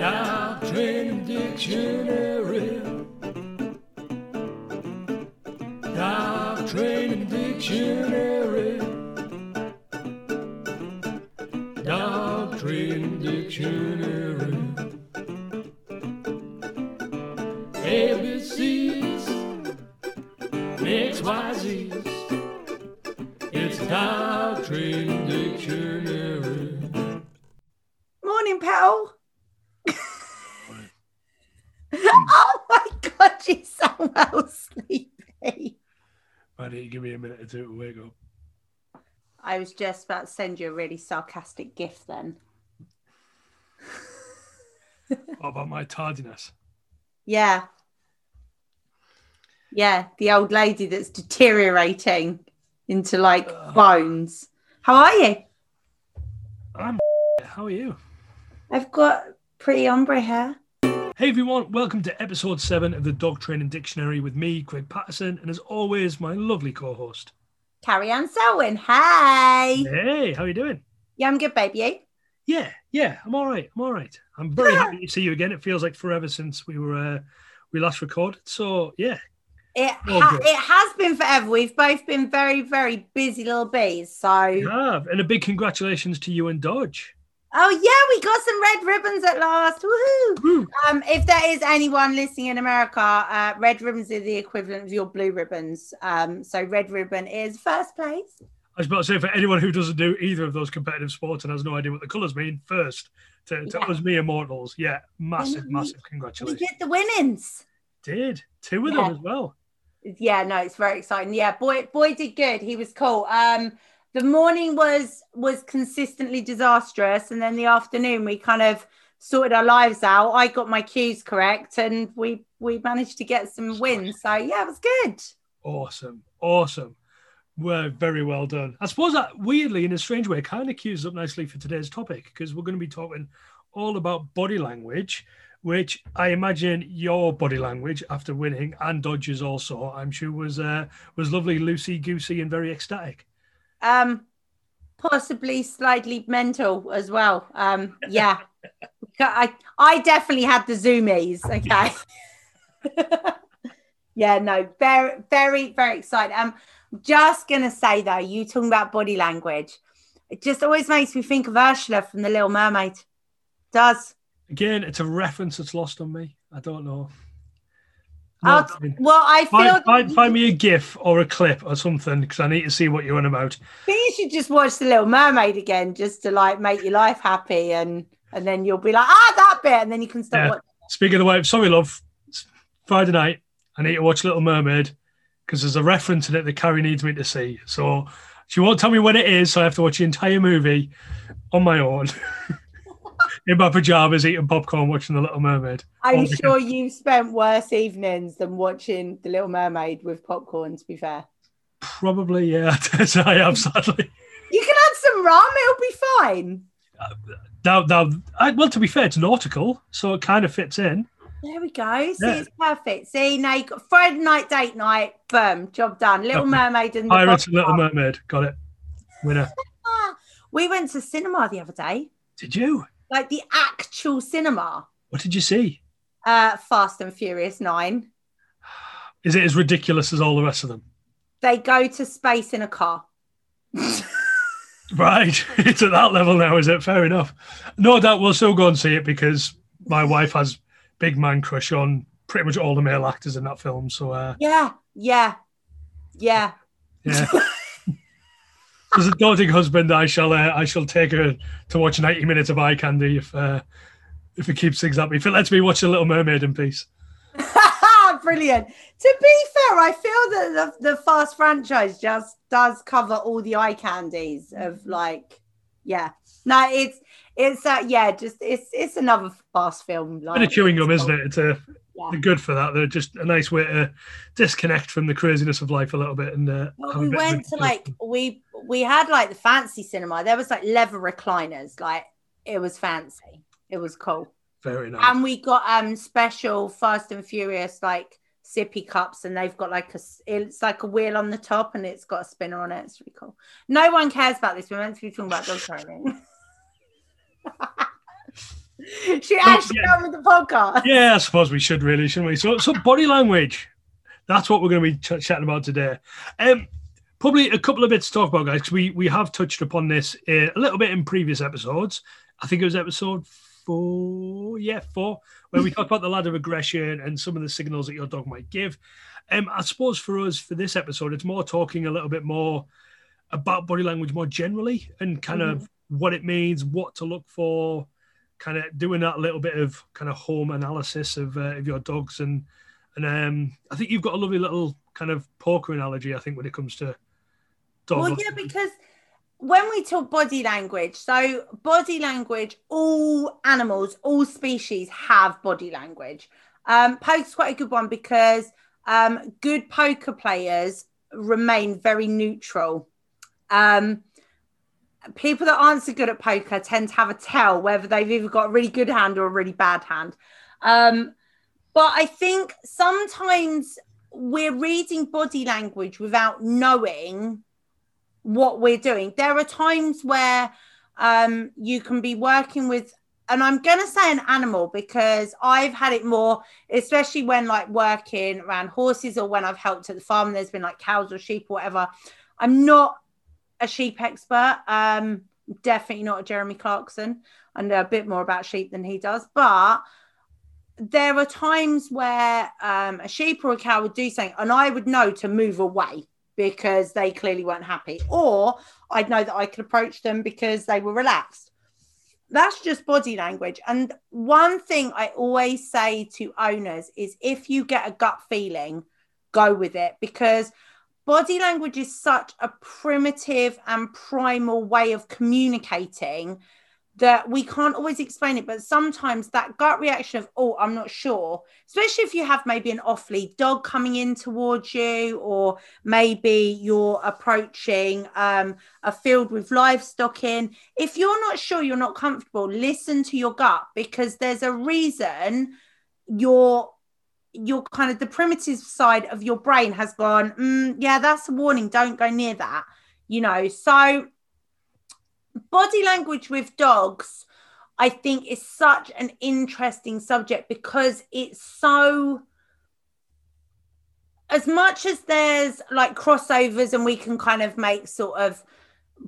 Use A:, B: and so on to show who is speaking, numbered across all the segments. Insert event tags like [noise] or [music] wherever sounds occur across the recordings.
A: Dog Training Dictionary. Dog Training Dictionary.
B: Just about to send you a really sarcastic gift then.
A: What about my tardiness?
B: Yeah. Yeah, the old lady that's deteriorating into like
A: Ugh.
B: bones. How are you?
A: I'm how are you?
B: I've got pretty ombre hair.
A: Hey everyone, welcome to episode seven of the Dog Training Dictionary with me, Craig Patterson, and as always, my lovely co-host.
B: Carrie Ann Selwyn. Hey.
A: Hey, how are you doing?
B: Yeah, I'm good, baby. You?
A: Yeah, yeah, I'm all right. I'm all right. I'm very happy to see you again. It feels like forever since we were uh, we last recorded. So yeah,
B: It, ha- it has been forever. We've both been very, very busy little bees. So,
A: have. And a big congratulations to you and Dodge.
B: Oh yeah, we got some red ribbons at last. Woohoo!
A: Woo.
B: Um, if there is anyone listening in America, uh, red ribbons are the equivalent of your blue ribbons. Um, so red ribbon is first place.
A: I was about to say for anyone who doesn't do either of those competitive sports and has no idea what the colours mean, first to, to
B: Yeah.
A: us mere mortals, yeah, massive,
B: we-
A: massive congratulations.
B: We did the winnings.
A: Did two of
B: Yeah.
A: them as well.
B: Yeah, no, it's very exciting. Yeah, boy, boy did good. He was cool. Um, the morning was was consistently disastrous, and then the afternoon we kind of sorted our lives out. I got my cues correct, and we we managed to get some wins. So yeah, it was good.
A: Awesome, awesome. Well, very well done. I suppose that weirdly, in a strange way, kind of cues up nicely for today's topic because we're going to be talking all about body language, which I imagine your body language after winning and Dodge's also, I'm sure was uh, was lovely, loosey goosey, and very ecstatic.
B: Um, possibly slightly mental as well. Um, yeah, I I definitely had the zoomies. Okay. [laughs] yeah, no, very very very excited. Um, just gonna say though, you talking about body language, it just always makes me think of Ursula from The Little Mermaid. Does
A: Again, it's a reference that's lost on me. I don't know.
B: I'll-
A: No, I mean,
B: well, I feel
A: find, find, find me a GIF or a clip or something because I need to see what you're on about.
B: I think you should just watch The Little Mermaid again, just to like make your life happy, and and then you'll be like, ah, that bit, and then you can start
A: Yeah.
B: watching.
A: Speaking of the way, sorry, love. It's Friday night, I need to watch Little Mermaid because there's a reference in it that Carrie needs me to see. So she won't tell me when it is, so I have to watch the entire movie on my own [laughs] in my pajamas, eating popcorn, watching The Little Mermaid.
B: I'm
A: Oh,
B: sure you've spent worse evenings than watching The Little Mermaid with popcorn, to be fair.
A: Probably, yeah, [laughs] I have sadly.
B: You can add some rum, it'll be fine.
A: Uh, now, now, I, well, to be fair, it's nautical, so it kind of fits in.
B: There we go. See,
A: Yeah.
B: it's perfect. See, now you got Friday night date night. Boom, job done. Little
A: Okay.
B: Mermaid and the
A: Pirates and Little Mermaid, got it. Winner. [laughs]
B: We went to cinema the other day,
A: Did you?
B: Like the actual cinema.
A: What did you see?
B: Uh, Fast and Furious Nine.
A: Is it as ridiculous as all the rest of them?
B: They go to space in a car. [laughs]
A: Right, [laughs] it's at that level now, is it? Fair enough. No doubt we'll still go and see it because my wife has big man crush on pretty much all the male actors in that film. So uh,
B: yeah, yeah, yeah.
A: yeah. [laughs] As a doting husband, I shall uh, I shall take her to watch ninety minutes of eye candy if uh, if it keeps things up. If it lets me watch a Little Mermaid in peace. [laughs]
B: Brilliant. To be fair, I feel that the, the Fast franchise just does cover all the eye candies of like, yeah. No, it's it's uh yeah, just it's it's another Fast film. Like,
A: Bit of chewing gum, isn't it? It's a. they're good for that. They're just a nice way to disconnect from the craziness of life a little bit. And uh,
B: Well, we
A: bit of a
B: went to like we we had like the fancy cinema. There was like leather recliners. Like it was fancy. It was cool.
A: very nice.
B: And we got um special Fast and Furious like sippy cups, and they've got like a it's like a wheel on the top, and it's got a spinner on it. It's really cool. No one cares about this. We're meant to be talking about dog [laughs] training. [laughs] [laughs] We actually
A: yeah.
B: with the podcast?
A: Yeah, I suppose we should really, shouldn't we? So, so body language. That's what we're going to be ch- chatting about today. Um, probably a couple of bits to talk about, guys, because we we have touched upon this uh, a little bit in previous episodes. I think it was episode four, yeah, four, where we talked about the ladder of aggression and some of the signals that your dog might give. Um, I suppose for us for this episode, it's more talking a little bit more about body language more generally and kind
B: Mhm.
A: of what it means, what to look for, kind of doing that little bit of kind of home analysis of uh, of your dogs and and um, I think you've got a lovely little kind of poker analogy. I think when it comes to dog.
B: Well, yeah, because when we talk body language, so body language, all animals, all species have body language. Um, poker's quite a good one because um, good poker players remain very neutral. Um, people that aren't so good at poker tend to have a tell whether they've either got a really good hand or a really bad hand. Um, but I think sometimes we're reading body language without knowing what we're doing. There are times where um, you can be working with, and I'm going to say an animal because I've had it more, especially when like working around horses or when I've helped at the farm. There's been like cows or sheep or whatever. I'm not a sheep expert. Um, definitely not a Jeremy Clarkson. I know a bit more about sheep than he does, but there are times where um, a sheep or a cow would do something, and I would know to move away because they clearly weren't happy, or I'd know that I could approach them because they were relaxed. That's just body language. And one thing I always say to owners is if you get a gut feeling, go with it because body language is such a primitive and primal way of communicating that we can't always explain it, but sometimes that gut reaction of, oh, I'm not sure, especially if you have maybe an off lead dog coming in towards you, or maybe you're approaching um, a field with livestock in. If you're not sure, you're not comfortable, listen to your gut because there's a reason your your kind of the primitive side of your brain has gone mm, yeah that's a warning don't go near that you know? So body language with dogs i think is such an interesting subject because it's so as much as there's like crossovers and we can kind of make sort of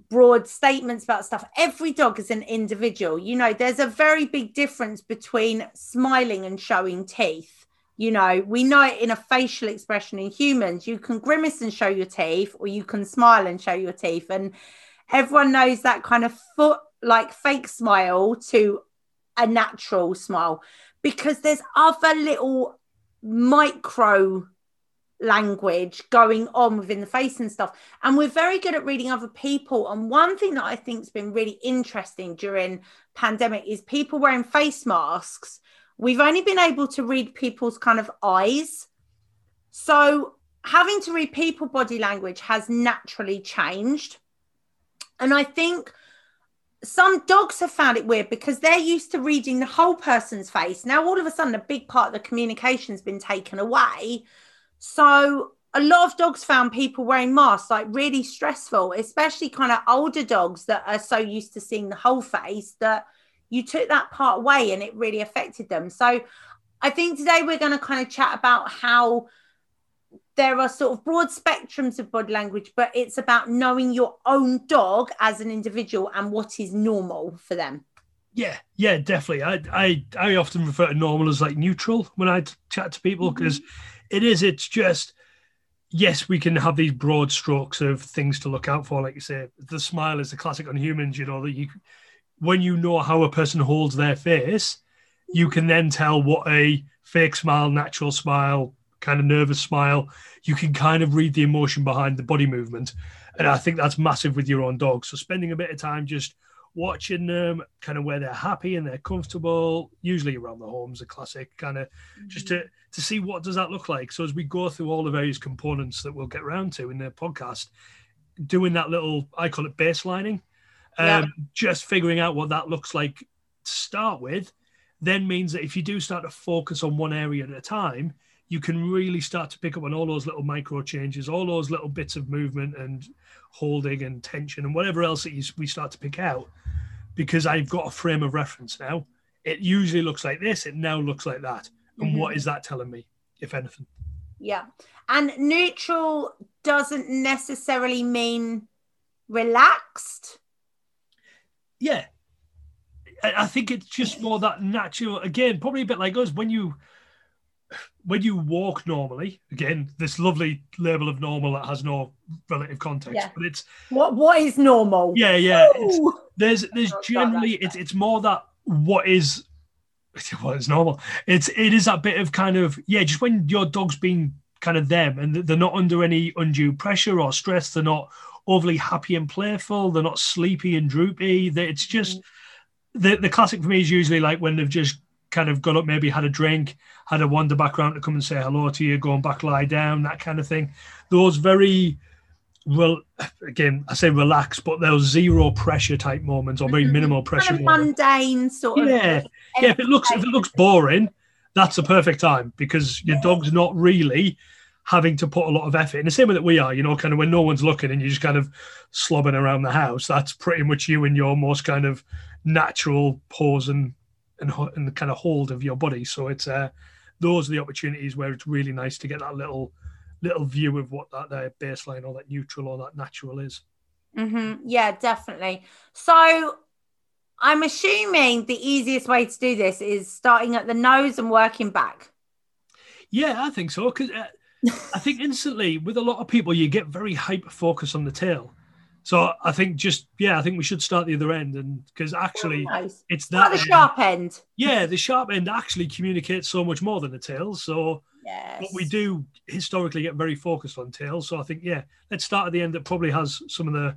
B: broad statements about stuff every dog is an individual you know? There's a very big difference between smiling and showing teeth you know we know it in a facial expression in humans you can grimace and show your teeth or you can smile and show your teeth. And everyone knows that kind of foot like fake smile to a natural smile because there's other little micro language going on within the face and stuff. And we're very good at reading other people. And one thing that i think's been really interesting during pandemic is people wearing face masks we've only been able to read people's kind of eyes so having to read people body language has naturally changed and I think some dogs have found it weird because they're used to reading the whole person's face. Now, all of a sudden, a big part of the communication's been taken away. So, a lot of dogs found people wearing masks like really stressful, especially kind of older dogs that are so used to seeing the whole face that you took that part away and it really affected them. So, I think today we're going to kind of chat about how there are sort of broad spectrums of body language, but it's about knowing your own dog as an individual and what is normal for them.
A: Yeah, yeah, definitely. I I I often refer to normal as like neutral when I chat to people because mm-hmm. it is. It's just yes, we can have these broad strokes of things to look out for. Like you say, the smile is the classic on humans. You know that you when you know how a person holds their face, you can then tell what a fake smile, natural smile, kind of nervous smile, you can kind of read the emotion behind the body movement. And I think that's massive with your own dog. So spending a bit of time just watching them, kind of where they're happy and they're comfortable, usually around the home's a classic, kind of just to to see what does that look like. So as we go through all the various components that we'll get around to in the podcast, doing that little I call it baselining, um, yeah. just figuring out what that looks like to start with, then means that if you do start to focus on one area at a time, you can really start to pick up on all those little micro changes, all those little bits of movement and holding and tension and whatever else that you, we start to pick out. Because I've got a frame of reference now. it usually looks like this. It now looks like that. And
B: Mm-hmm.
A: what is that telling me, if anything?
B: Yeah. And neutral doesn't necessarily mean relaxed.
A: Yeah. I, I think it's just more that natural. Again, probably a bit like us when you when you walk normally. Again, this lovely label of normal that has no relative context,
B: Yeah.
A: but it's
B: What what is normal?
A: yeah, yeah. There's there's
B: oh, Not
A: generally it's it's more that what is [laughs] what is normal. It's it is that bit of kind of yeah, just when your dog's being kind of them and they're not under any undue pressure or stress. They're not overly happy and playful. They're not sleepy and droopy. It's just the the classic for me is usually like when they've just kind of got up, maybe had a drink, had a wander back around to come and say hello to you, going back lie down, that kind of thing. Those very well, again, I say relax, but those zero pressure type moments or very
B: Mhm.
A: minimal pressure
B: kind of mundane sort of
A: Yeah, yeah. If it looks if it looks boring, that's a perfect time because your dog's not really having to put a lot of effort in. The same way that we are, you know, kind of when no one's looking and you're just kind of slobbing around the house. That's pretty much you in your most kind of natural pose and and, and kind of hold of your body. So it's uh, those are the opportunities where it's really nice to get that little little view of what that uh, baseline or that neutral or that natural is.
B: Mm-hmm. Yeah, definitely. So I'm assuming the easiest way to do this is starting at the nose and working back.
A: Yeah, I think so. Because uh, I think instantly with a lot of people, you get very hyper focused on the tail. So I think just yeah, I think we should start the other end, and because actually oh,
B: Nose.
A: it's that
B: the
A: end-
B: sharp end.
A: yeah, the sharp end actually communicates so much more than the tail. So
B: Yes.
A: but we do historically get very focused on tails. So I think yeah, let's start at the end that probably has some of the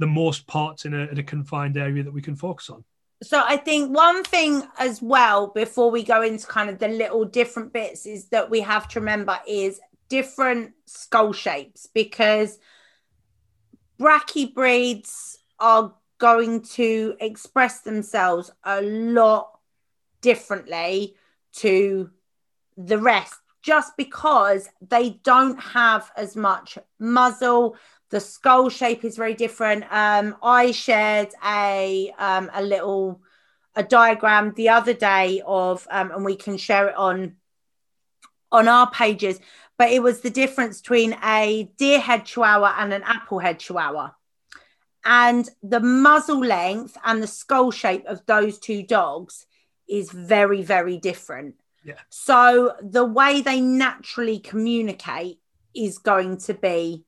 A: the most parts in a, in a confined area that we can focus on.
B: So I think one thing as well before we go into kind of the little different bits is that we have to remember is different skull shapes because brachy breeds are going to express themselves a lot differently to the rest just because they don't have as much muzzle the skull shape is very different. Um i shared a um a little a diagram the other day of um and we can share it on on our pages but it was the difference between a deer head chihuahua and an apple head chihuahua. And the muzzle length and the skull shape of those two dogs is very very different.
A: Yeah.
B: so the way they naturally communicate is going to be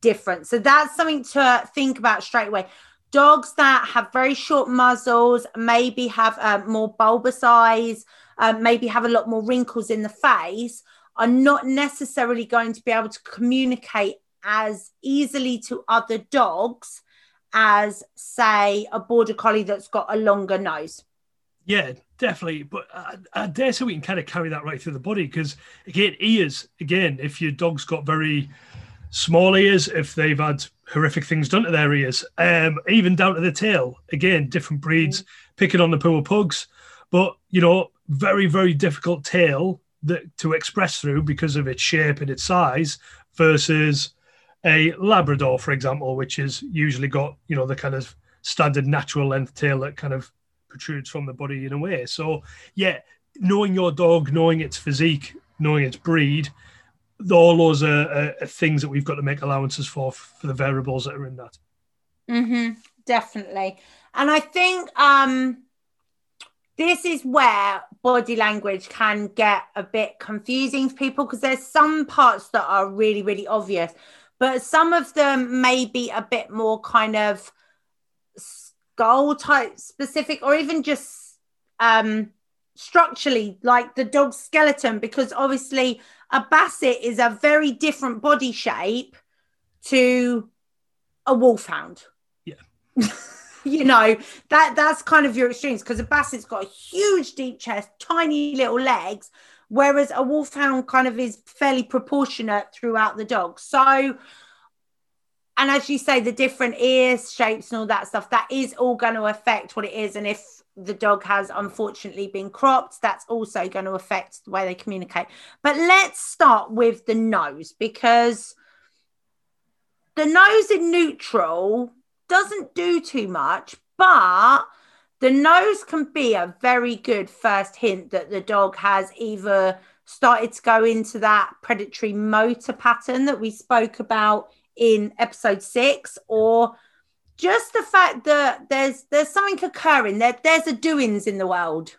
B: different. So that's something to think about straight away. Dogs that have very short muzzles, maybe have uh, more bulbous eyes, um, maybe have a lot more wrinkles in the face, are not necessarily going to be able to communicate as easily to other dogs as, say, a border collie that's got a longer nose.
A: Yeah, definitely. But I, I dare say we can kind of carry that right through the body because, again, ears, again, if your dog's got very small ears, if they've had horrific things done to their ears, um, even down to the tail, again, different breeds picking on the poor pugs. But, you know, very, very difficult tail that to express through because of its shape and its size versus a Labrador, for example, which has usually got, you know, the kind of standard natural length tail that kind of protrudes from the body in a way. So yeah, knowing your dog, knowing its physique, knowing its breed, all those are, are, things that we've got to make allowances for for the variables that are in that.
B: hmm definitely. And I think um, this is where body language can get a bit confusing for people because there's some parts that are really, really obvious, but some of them may be a bit more kind of skull type specific or even just um, structurally, like the dog's skeleton, because obviously a basset is a very different body shape to a wolfhound. Yeah. [laughs] you know that that's kind of your extremes because a basset's got a huge deep chest tiny little legs whereas a wolfhound kind of is fairly proportionate throughout the dog. So and as you say the different ears shapes and all that stuff that is all going to affect what it is. And if the dog has unfortunately been cropped that's also going to affect the way they communicate. But let's start with the nose because the nose in neutral doesn't do too much, but the nose can be a very good first hint that the dog has either started to go into that predatory motor pattern that we spoke about in episode six or just the fact that there's there's something occurring there there's a doings in the world.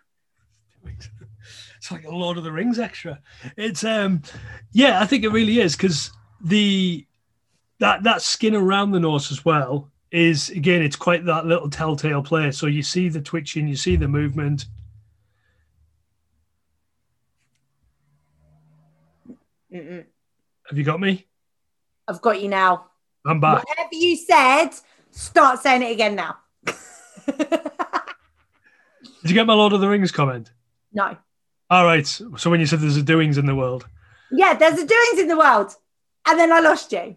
A: It's like a lord of the rings extra. It's um yeah i think it really is because the that that skin around the nose as well is again it's quite that little telltale play so you see the twitching you see the movement.
B: Mm-mm.
A: have you got me?
B: I've got you now.
A: I'm back.
B: Whatever you said start saying it again now. [laughs]
A: Did you get my lord of the rings comment?
B: No.
A: All right. So when you said there's a doings in the world.
B: Yeah there's a doings in the world. And then i lost you.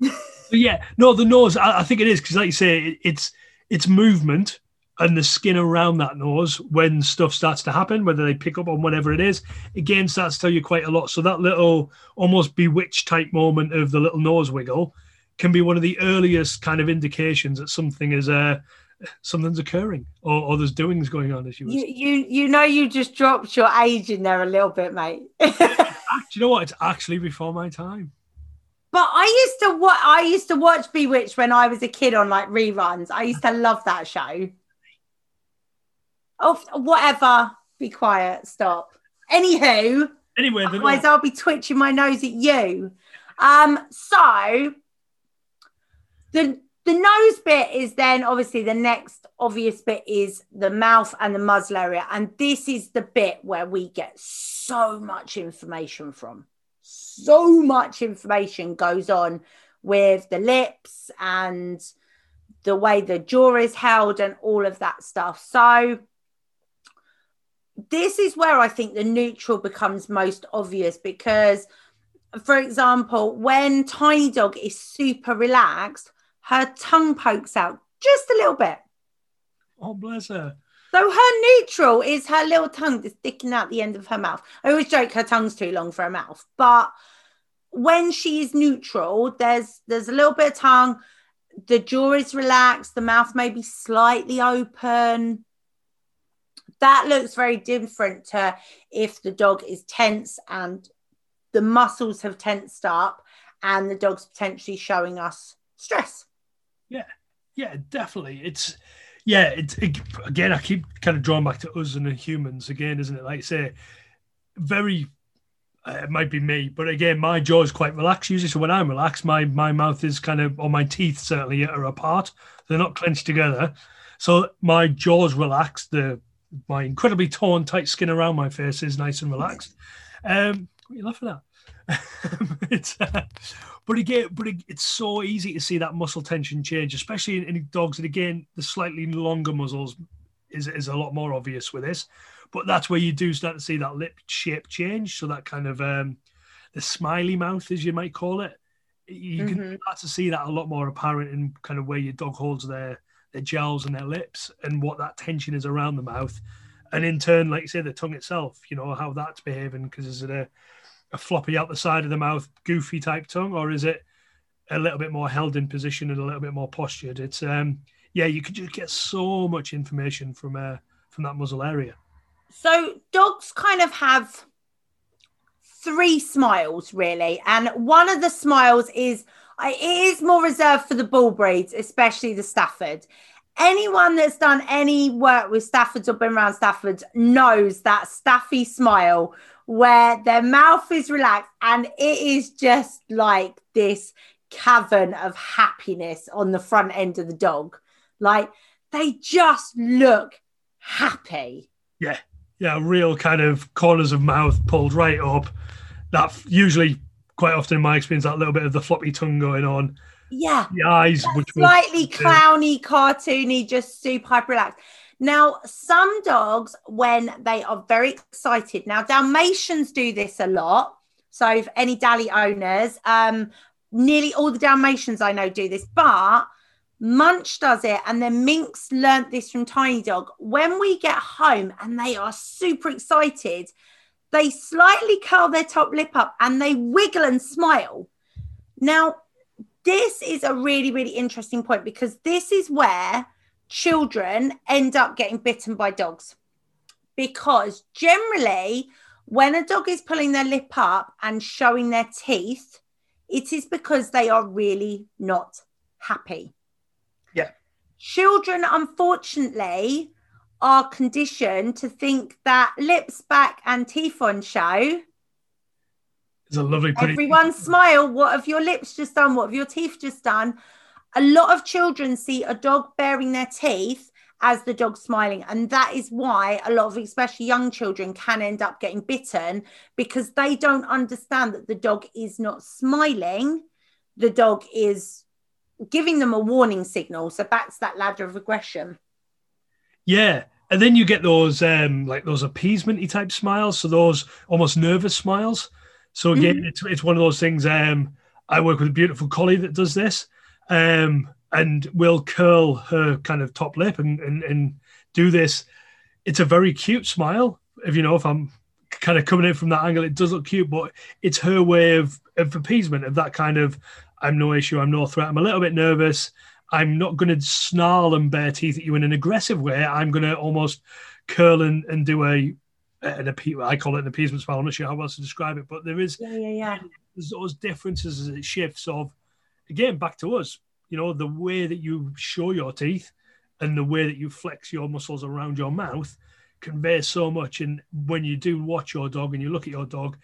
B: [laughs]
A: Yeah, no, the nose. I, I think it is because, like you say, it, it's it's movement and the skin around that nose when stuff starts to happen, whether they pick up on whatever it is, again starts to tell you quite a lot. So that little almost bewitched type moment of the little nose wiggle can be one of the earliest kind of indications that something is uh something's occurring or, or there's doings going on as you,
B: you you you know you just dropped your age in there a little bit mate [laughs]
A: do you know what it's actually before my time
B: but I used to watch. I used to watch Bewitched when I was a kid on like reruns. I used to love that show. Oh, whatever. Be quiet. Stop. Anywho.
A: Anyway,
B: otherwise I'll be twitching my nose at you. Um. So the the nose bit is then obviously the next obvious bit is the mouth and the muzzle area, and this is the bit where we get so much information from so much information goes on with the lips and the way the jaw is held and all of that stuff. So, this is where I think the neutral becomes most obvious because, for example, when Tiny Dog is super relaxed, her tongue pokes out just a little bit.
A: Oh, bless her.
B: So her neutral is her little tongue just sticking out the end of her mouth. I always joke her tongue's too long for her mouth, but when she's neutral, there's there's a little bit of tongue, the jaw is relaxed, the mouth may be slightly open. That looks very different to if the dog is tense and the muscles have tensed up and the dog's potentially showing us stress.
A: Yeah, yeah, definitely. It's yeah, it's it, again. I keep kind of drawing back to us and the humans again, isn't it? Like say, very. Uh, it might be me, but again, my jaw is quite relaxed usually. So when I'm relaxed, my my mouth is kind of, or my teeth certainly are apart. They're not clenched together. So my jaw's relaxed. The my incredibly torn, tight skin around my face is nice and relaxed. Um, what are you laughing at? [laughs] it's, uh, but again, but it, it's so easy to see that muscle tension change, especially in, in dogs. And again, the slightly longer muzzles is is a lot more obvious with this. But that's where you do start to see that lip shape change. So that kind of um, the smiley mouth, as you might call it, you mm-hmm. can start to see that a lot more apparent in kind of where your dog holds their their jowls and their lips and what that tension is around the mouth. And in turn, like you say, the tongue itself, you know, how that's behaving because is it a a floppy out the side of the mouth, goofy type tongue, or is it a little bit more held in position and a little bit more postured? It's um, yeah, you could just get so much information from uh, from that muzzle area.
B: So dogs kind of have three smiles really, and one of the smiles is it is more reserved for the bull breeds, especially the Stafford. Anyone that's done any work with Staffords or been around Staffords knows that Staffy smile where their mouth is relaxed and it is just like this cavern of happiness on the front end of the dog. Like they just look happy.
A: Yeah. Yeah. Real kind of corners of mouth pulled right up. That usually, quite often in my experience, that little bit of the floppy tongue going on.
B: Yeah.
A: The eyes,
B: which slightly clowny, cartoony, just super hyper relaxed. Now, some dogs, when they are very excited, now Dalmatians do this a lot. So, if any Dally owners, um, nearly all the Dalmatians I know do this, but Munch does it, and then Minx learnt this from Tiny Dog. When we get home and they are super excited, they slightly curl their top lip up and they wiggle and smile. Now, this is a really, really interesting point because this is where children end up getting bitten by dogs. Because generally when a dog is pulling their lip up and showing their teeth it is because they are really not happy.
A: Yeah.
B: Children unfortunately are conditioned to think that lips back and teeth on show.
A: It's a lovely
B: pretty everyone smile. What have your lips just done? What have your teeth just done a lot of children see a dog baring their teeth as the dog smiling and that is why a lot of especially young children can end up getting bitten because they don't understand that the dog is not smiling. The dog is giving them a warning signal. So that's that ladder of aggression.
A: Yeah. And then you get those um like those appeasementy type smiles. So those almost nervous smiles. So again mm-hmm. it's, it's one of those things um i work with a beautiful collie that does this um, and will curl her kind of top lip and, and, and do this. It's a very cute smile. If you know, if I'm kind of coming in from that angle, it does look cute, but it's her way of, of appeasement of that kind of I'm no issue, I'm no threat, I'm a little bit nervous. I'm not going to snarl and bare teeth at you in an aggressive way. I'm going to almost curl and, and do a an appe- I call it an appeasement smile. I'm not sure how else to describe it, but there is
B: yeah, yeah, yeah.
A: There's those differences as it shifts of again back to us you know the way that you show your teeth and the way that you flex your muscles around your mouth conveys so much. And when you do watch your dog and you look at your dog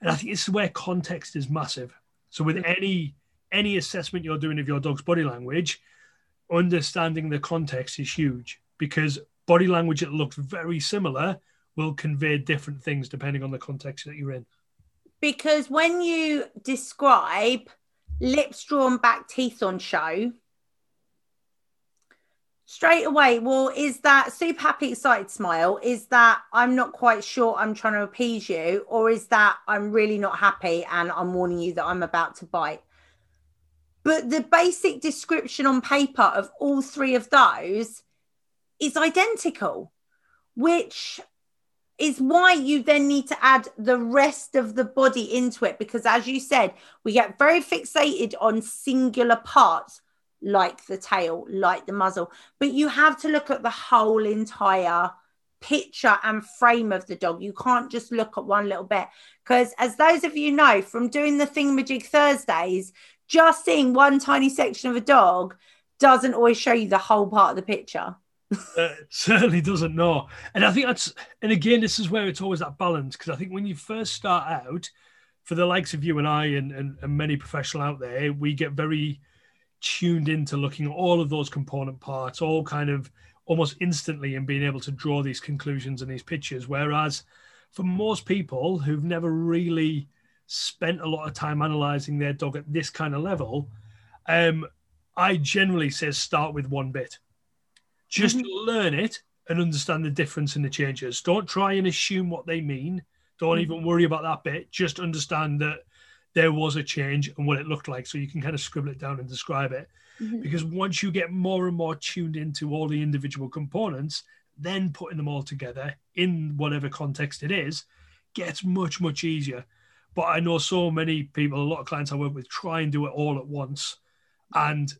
A: and i think this is where context is massive. So with mm-hmm. any any assessment you're doing of your dog's body language understanding the context is huge because body language that looks very similar will convey different things depending on the context that you're in.
B: Because when you describe lips drawn back, teeth on show. Straight away, well, is that super happy, excited smile? Is that I'm not quite sure I'm trying to appease you? Or is that I'm really not happy and I'm warning you that I'm about to bite? But the basic description on paper of all three of those is identical, which is why you then need to add the rest of the body into it. Because as you said, we get very fixated on singular parts like the tail, like the muzzle, but you have to look at the whole entire picture and frame of the dog. You can't just look at one little bit. Because as those of you know from doing the Thingamajig Thursdays, just seeing one tiny section of a dog doesn't always show you the whole part of the picture
A: uh, [laughs] certainly doesn't know. And I think that's, and again, this is where it's always that balance because I think when you first start out, for the likes of you and I and, and, and many professional out there, we get very tuned into looking at all of those component parts, all kind of almost instantly, and being able to draw these conclusions and these pictures. Whereas for most people who've never really spent a lot of time analyzing their dog at this kind of level, um, I generally say start with one bit just mm-hmm. learn it and understand the difference in the changes. Don't try and assume what they mean. Don't mm-hmm. even worry about that bit. Just understand that there was a change and what it looked like so you can kind of scribble it down and describe it. Mm-hmm. Because once you get more and more tuned into all the individual components, then putting them all together in whatever context it is gets much, much easier. But I know so many people, a lot of clients I work with, try and do it all at once. And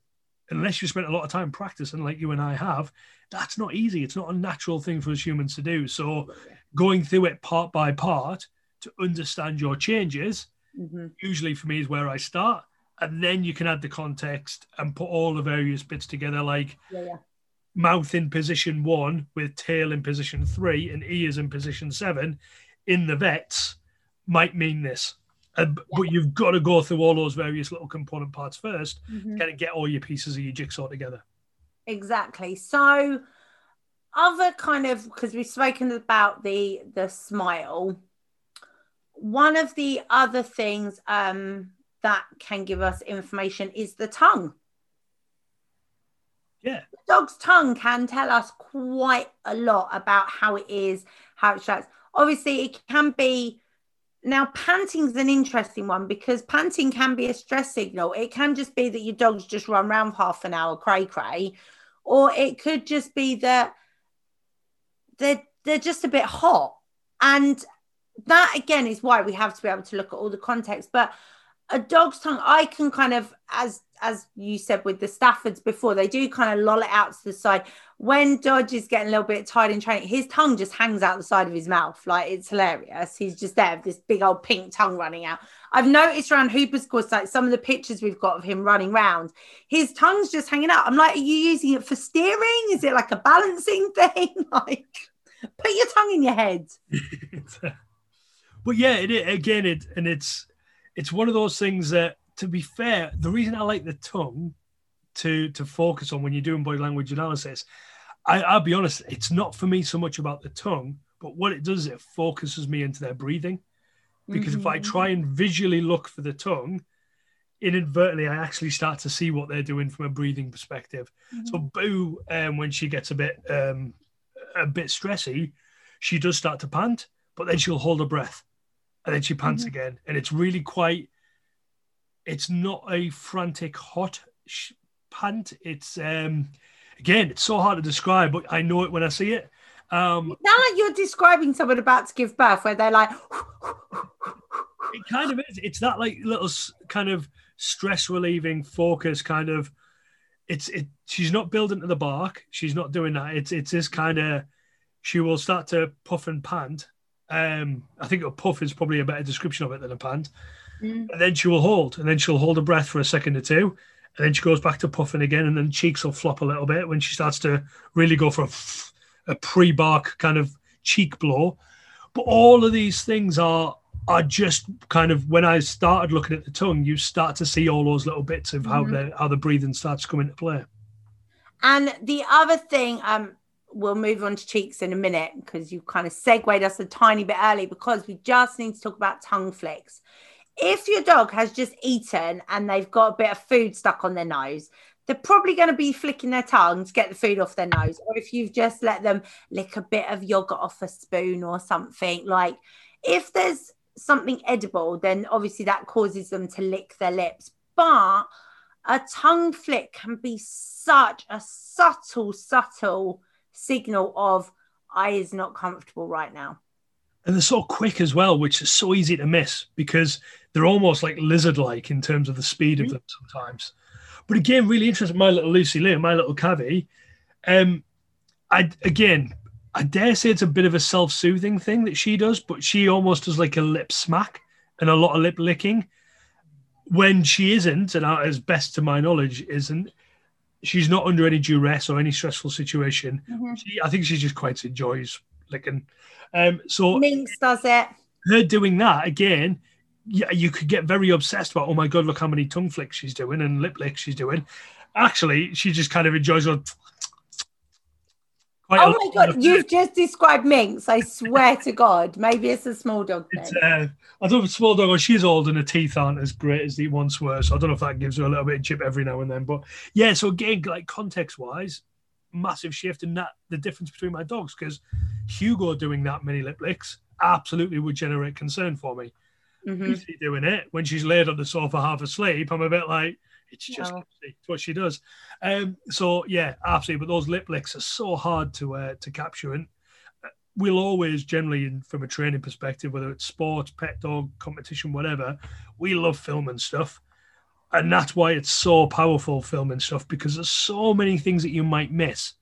A: unless you spent a lot of time practicing like you and I have, that's not easy. It's not a natural thing for us humans to do. So going through it part by part to understand your changes, mm-hmm. usually for me is where I start. And then you can add the context and put all the various bits together, like
B: yeah, yeah.
A: mouth in position one with tail in position three and ears in position seven in the vets might mean this. Uh, yeah. But you've got to go through all those various little component parts 1st mm-hmm. kind of get all your pieces of your jigsaw together.
B: Exactly. So, other kind of because we've spoken about the the smile. One of the other things um, that can give us information is the tongue.
A: Yeah.
B: The dog's tongue can tell us quite a lot about how it is, how it strikes. Obviously, it can be now, panting's an interesting one because panting can be a stress signal. It can just be that your dog's just run around half an hour, cray cray, or it could just be that they're they're just a bit hot, and that again is why we have to be able to look at all the context. But a dog's tongue, I can kind of as as you said with the Staffords before, they do kind of loll it out to the side. When Dodge is getting a little bit tired in training, his tongue just hangs out the side of his mouth. Like it's hilarious. He's just there with this big old pink tongue running out. I've noticed around Hooper's course, like some of the pictures we've got of him running around, his tongue's just hanging out. I'm like, are you using it for steering? Is it like a balancing [laughs] thing? like, put your tongue in your head. [laughs]
A: but yeah, it, again, it and it's it's one of those things that, to be fair, the reason I like the tongue to to focus on when you're doing body language analysis, I, I'll be honest, it's not for me so much about the tongue, but what it does is it focuses me into their breathing. Because mm-hmm. if I mm-hmm. try and visually look for the tongue, inadvertently I actually start to see what they're doing from a breathing perspective. Mm-hmm. So Boo, um, when she gets a bit um, a bit stressy, she does start to pant, but then she'll hold her breath and then she pants mm-hmm. again, and it's really quite. It's not a frantic hot sh- pant. It's um, again, it's so hard to describe, but I know it when I see it. Um,
B: now like you're describing someone about to give birth, where they're like. [laughs]
A: it kind of is. It's that like little kind of stress relieving focus kind of. It's it. She's not building to the bark. She's not doing that. It's it's this kind of. She will start to puff and pant, um, I think a puff is probably a better description of it than a pant. Mm. And then she will hold, and then she'll hold her breath for a second or two, and then she goes back to puffing again, and then cheeks will flop a little bit when she starts to really go for a, a pre-bark kind of cheek blow. But all of these things are are just kind of when I started looking at the tongue, you start to see all those little bits of how mm-hmm. the how the breathing starts to come into play.
B: And the other thing, um, we'll move on to cheeks in a minute because you kind of segued us a tiny bit early because we just need to talk about tongue flicks. If your dog has just eaten and they've got a bit of food stuck on their nose, they're probably going to be flicking their tongue to get the food off their nose. Or if you've just let them lick a bit of yogurt off a spoon or something, like if there's something edible, then obviously that causes them to lick their lips. But a tongue flick can be such a subtle, subtle signal of I is not comfortable right now.
A: And they're so quick as well, which is so easy to miss because they're almost like lizard like in terms of the speed of mm-hmm. them sometimes. But again, really interesting. My little Lucy Lee, my little Cavi. Um, I again, I dare say it's a bit of a self soothing thing that she does, but she almost does like a lip smack and a lot of lip licking when she isn't, and as best to my knowledge, isn't she's not under any duress or any stressful situation. Mm-hmm. She, I think she just quite enjoys licking. Um, so
B: Minx does it.
A: Her doing that again, yeah, you could get very obsessed about. Oh my god, look how many tongue flicks she's doing and lip licks she's doing. Actually, she just kind of enjoys her
B: oh my god, you've just described Minx. I swear to God, maybe it's a small dog. Uh,
A: I don't know if it's small dog or she's old and her teeth aren't as great as they once were. So I don't know if that gives her a little bit of chip every now and then. But yeah, so again, like context wise, massive shift in that the difference between my dogs because Hugo doing that many lip licks absolutely would generate concern for me. Mm-hmm. doing it when she's laid on the sofa half asleep, I'm a bit like it's just no. it's what she does. Um, so yeah, absolutely. But those lip licks are so hard to uh, to capture, and uh, we'll always generally, from a training perspective, whether it's sports, pet dog competition, whatever, we love filming stuff, and that's why it's so powerful filming stuff because there's so many things that you might miss.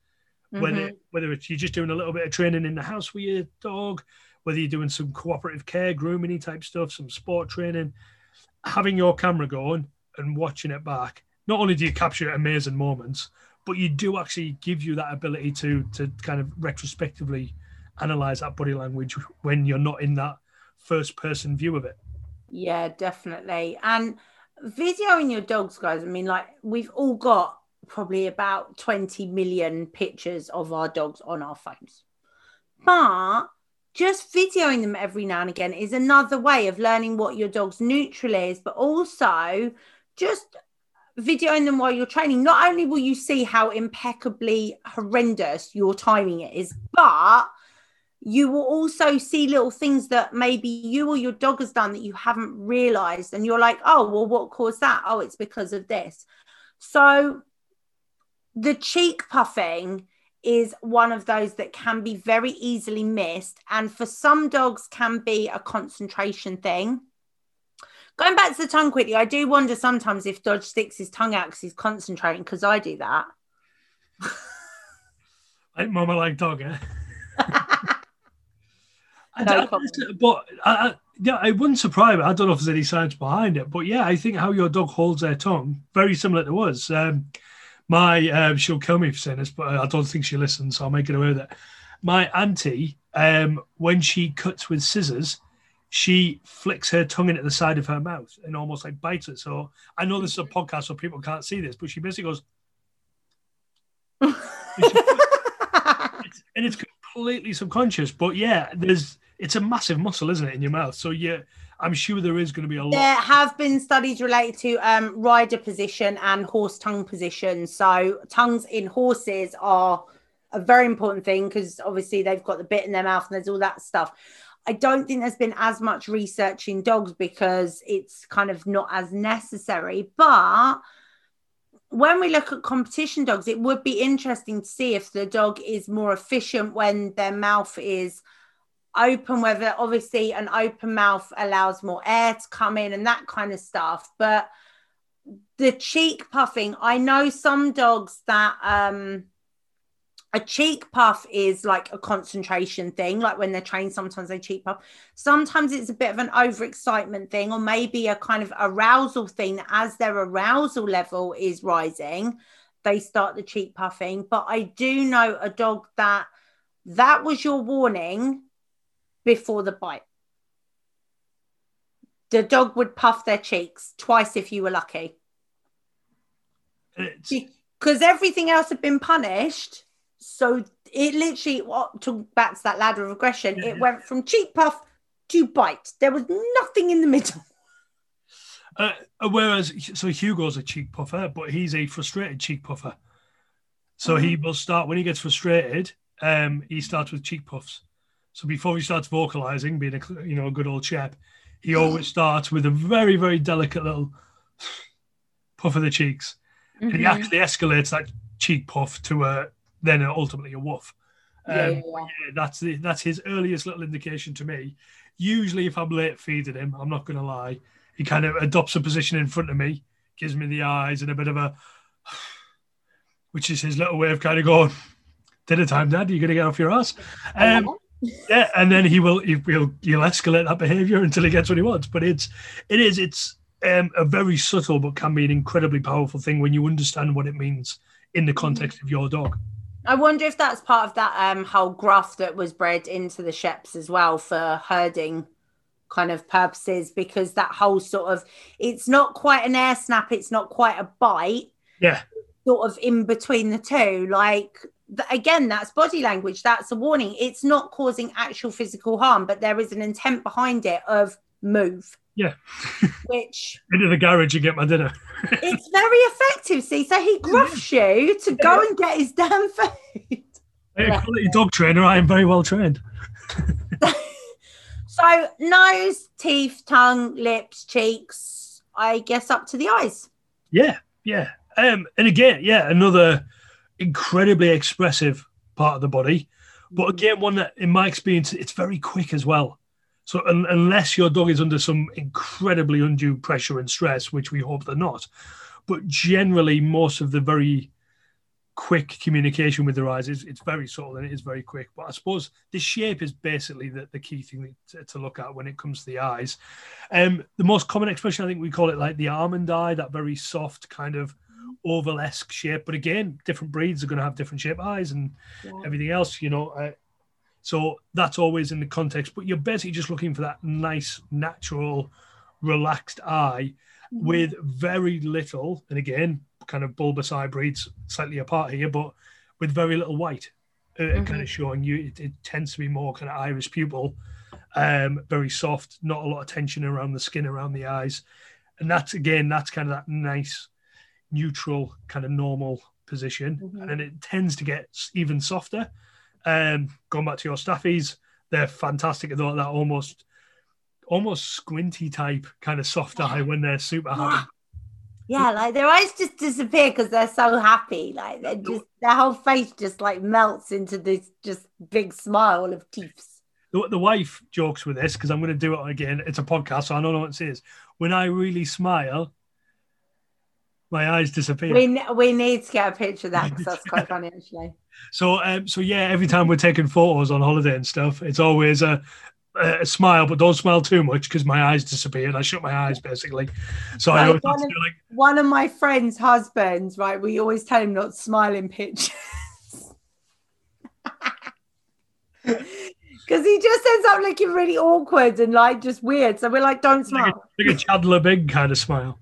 A: Mm-hmm. Whether whether it's you're just doing a little bit of training in the house with your dog, whether you're doing some cooperative care, grooming type stuff, some sport training, having your camera going and watching it back, not only do you capture amazing moments, but you do actually give you that ability to to kind of retrospectively analyze that body language when you're not in that first person view of it.
B: Yeah, definitely. And videoing your dogs, guys. I mean, like we've all got probably about 20 million pictures of our dogs on our phones. But just videoing them every now and again is another way of learning what your dog's neutral is, but also just videoing them while you're training, not only will you see how impeccably horrendous your timing is, but you will also see little things that maybe you or your dog has done that you haven't realized. And you're like, oh, well, what caused that? Oh, it's because of this. So the cheek puffing is one of those that can be very easily missed. And for some dogs, can be a concentration thing Going back to the tongue quickly, I do wonder sometimes if Dodge sticks his tongue out because he's concentrating, because I do that. [laughs]
A: like mama like dog, eh? [laughs] I but I, yeah, it wouldn't surprise me. I don't know if there's any science behind it, but yeah, I think how your dog holds their tongue very similar to us. Um, my um, she'll kill me for saying this, but I don't think she listens, so I'll make it away with it. My auntie, um, when she cuts with scissors, she flicks her tongue into the side of her mouth and almost like bites it. So I know this is a podcast, so people can't see this, but she basically goes, [laughs] it's, and it's completely subconscious. But yeah, there's it's a massive muscle, isn't it, in your mouth? So yeah, I'm sure there is going to be a lot.
B: There have been studies related to um, rider position and horse tongue position. So tongues in horses are a very important thing because obviously they've got the bit in their mouth and there's all that stuff. I don't think there's been as much research in dogs because it's kind of not as necessary. But when we look at competition dogs, it would be interesting to see if the dog is more efficient when their mouth is open, whether obviously an open mouth allows more air to come in and that kind of stuff. But the cheek puffing, I know some dogs that um a cheek puff is like a concentration thing, like when they're trained, sometimes they cheek puff. Sometimes it's a bit of an overexcitement thing, or maybe a kind of arousal thing as their arousal level is rising, they start the cheek puffing. But I do know a dog that that was your warning before the bite. The dog would puff their cheeks twice if you were lucky
A: It's,
B: because everything else had been punished. So it literally what took back to that ladder of aggression.
A: Yeah.
B: It went from cheek puff to bite. There was nothing in the middle. [laughs]
A: uh, whereas, so Hugo's a cheek puffer, but he's a frustrated cheek puffer. So he will start when he gets frustrated. Um, he starts with cheek puffs. So before he starts vocalizing, being a you know a good old chap, he always starts with a very very delicate little puff of the cheeks, and he actually escalates that cheek puff to a then ultimately a woof. Um,
B: Yeah, yeah,
A: yeah, that's the, that's his earliest little indication to me. Usually, if I'm late feeding him, I'm not going to lie, he kind of adopts a position in front of me, gives me the eyes and a bit of a, [sighs] which is his little way of kind of going, dinner time, Dad. You're going to get off your ass. Um, yeah, and then he will he, he'll he'll escalate that behaviour until he gets what he wants. But it's it is it's um, a very subtle but can be an incredibly powerful thing when you understand what it means in the context of your dog.
B: I wonder if that's part of that um, whole gruff that was bred into the Sheps as well for herding kind of purposes, because that whole sort of it's not quite an air snap, it's not quite a bite,
A: Yeah,
B: sort of in between the two. Like again, that's body language, that's a warning. It's not causing actual physical harm, but there is an intent behind it of move.
A: Yeah. [laughs]
B: Which
A: into the garage and get my dinner. [laughs]
B: it's very effective. See, so he gruffs you to go and get his damn [laughs] food.
A: Hey, quality dog trainer. I am very well trained.
B: So nose, teeth, tongue, lips, cheeks. I guess up to the eyes.
A: Yeah, yeah. Um, and again, yeah, another incredibly expressive part of the body, but again, one that, in my experience, it's very quick as well. So un- unless your dog is under some incredibly undue pressure and stress, which we hope they're not, but generally most of the very quick communication with their eyes is it's very subtle and it is very quick. But I suppose the shape is basically the, the key thing to, to look at when it comes to the eyes. Um, the most common expression, I think we call it like the almond eye, that very soft kind of oval-esque shape. But again, different breeds are going to have different shape eyes and everything else, you know. Uh, so that's always in the context. But you're basically just looking for that nice, natural, relaxed eye with very little, and again, kind of bulbous eye breeds slightly apart here, but with very little white, uh, kind
B: Mhm.
A: of showing you it, it tends to be more kind of iris pupil, um, very soft, not a lot of tension around the skin, around the eyes, and that's again, that's kind of that nice, neutral, kind of normal position,
B: Mhm.
A: and then it tends to get even softer. Um, going back to your staffies, they're fantastic at that, almost, almost squinty type kind of soft eye when they're super happy.
B: Yeah, like their eyes just disappear because they're so happy. Like they're just their whole face just like melts into this just big smile of teeth.
A: the, the wife jokes with this because I'm going to do it again. It's a podcast, so I don't know what it says. When I really smile, my eyes disappear.
B: We, we need to get a picture of that [laughs] because that's quite funny, actually.
A: So, um, so yeah, every time we're taking photos on holiday and stuff, it's always a, a smile, but don't smile too much because my eyes disappear and I shut my eyes basically. So right, I always
B: one, of, like one of my friends' husbands, right? We always tell him not to smile in pictures. [laughs] Because he just ends up looking really awkward and like just weird. So we're like, don't smile. Like
A: a, like a Bing kind of smile.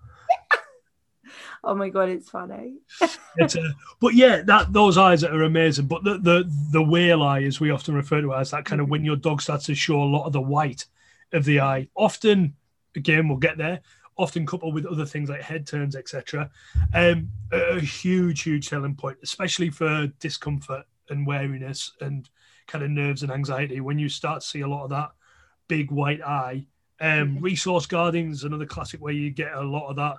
B: Oh my god, it's funny. [laughs]
A: it's a, but yeah, that those eyes are amazing. But the the the whale eye, as we often refer to it as, that kind of when your dog starts to show a lot of the white of the eye. Often, again, we'll get there. Often coupled with other things like head turns, etc. Um, a huge, huge selling point, especially for discomfort and wariness and kind of nerves and anxiety. When you start to see a lot of that big white eye, um, mm-hmm. resource guarding is another classic where you get a lot of that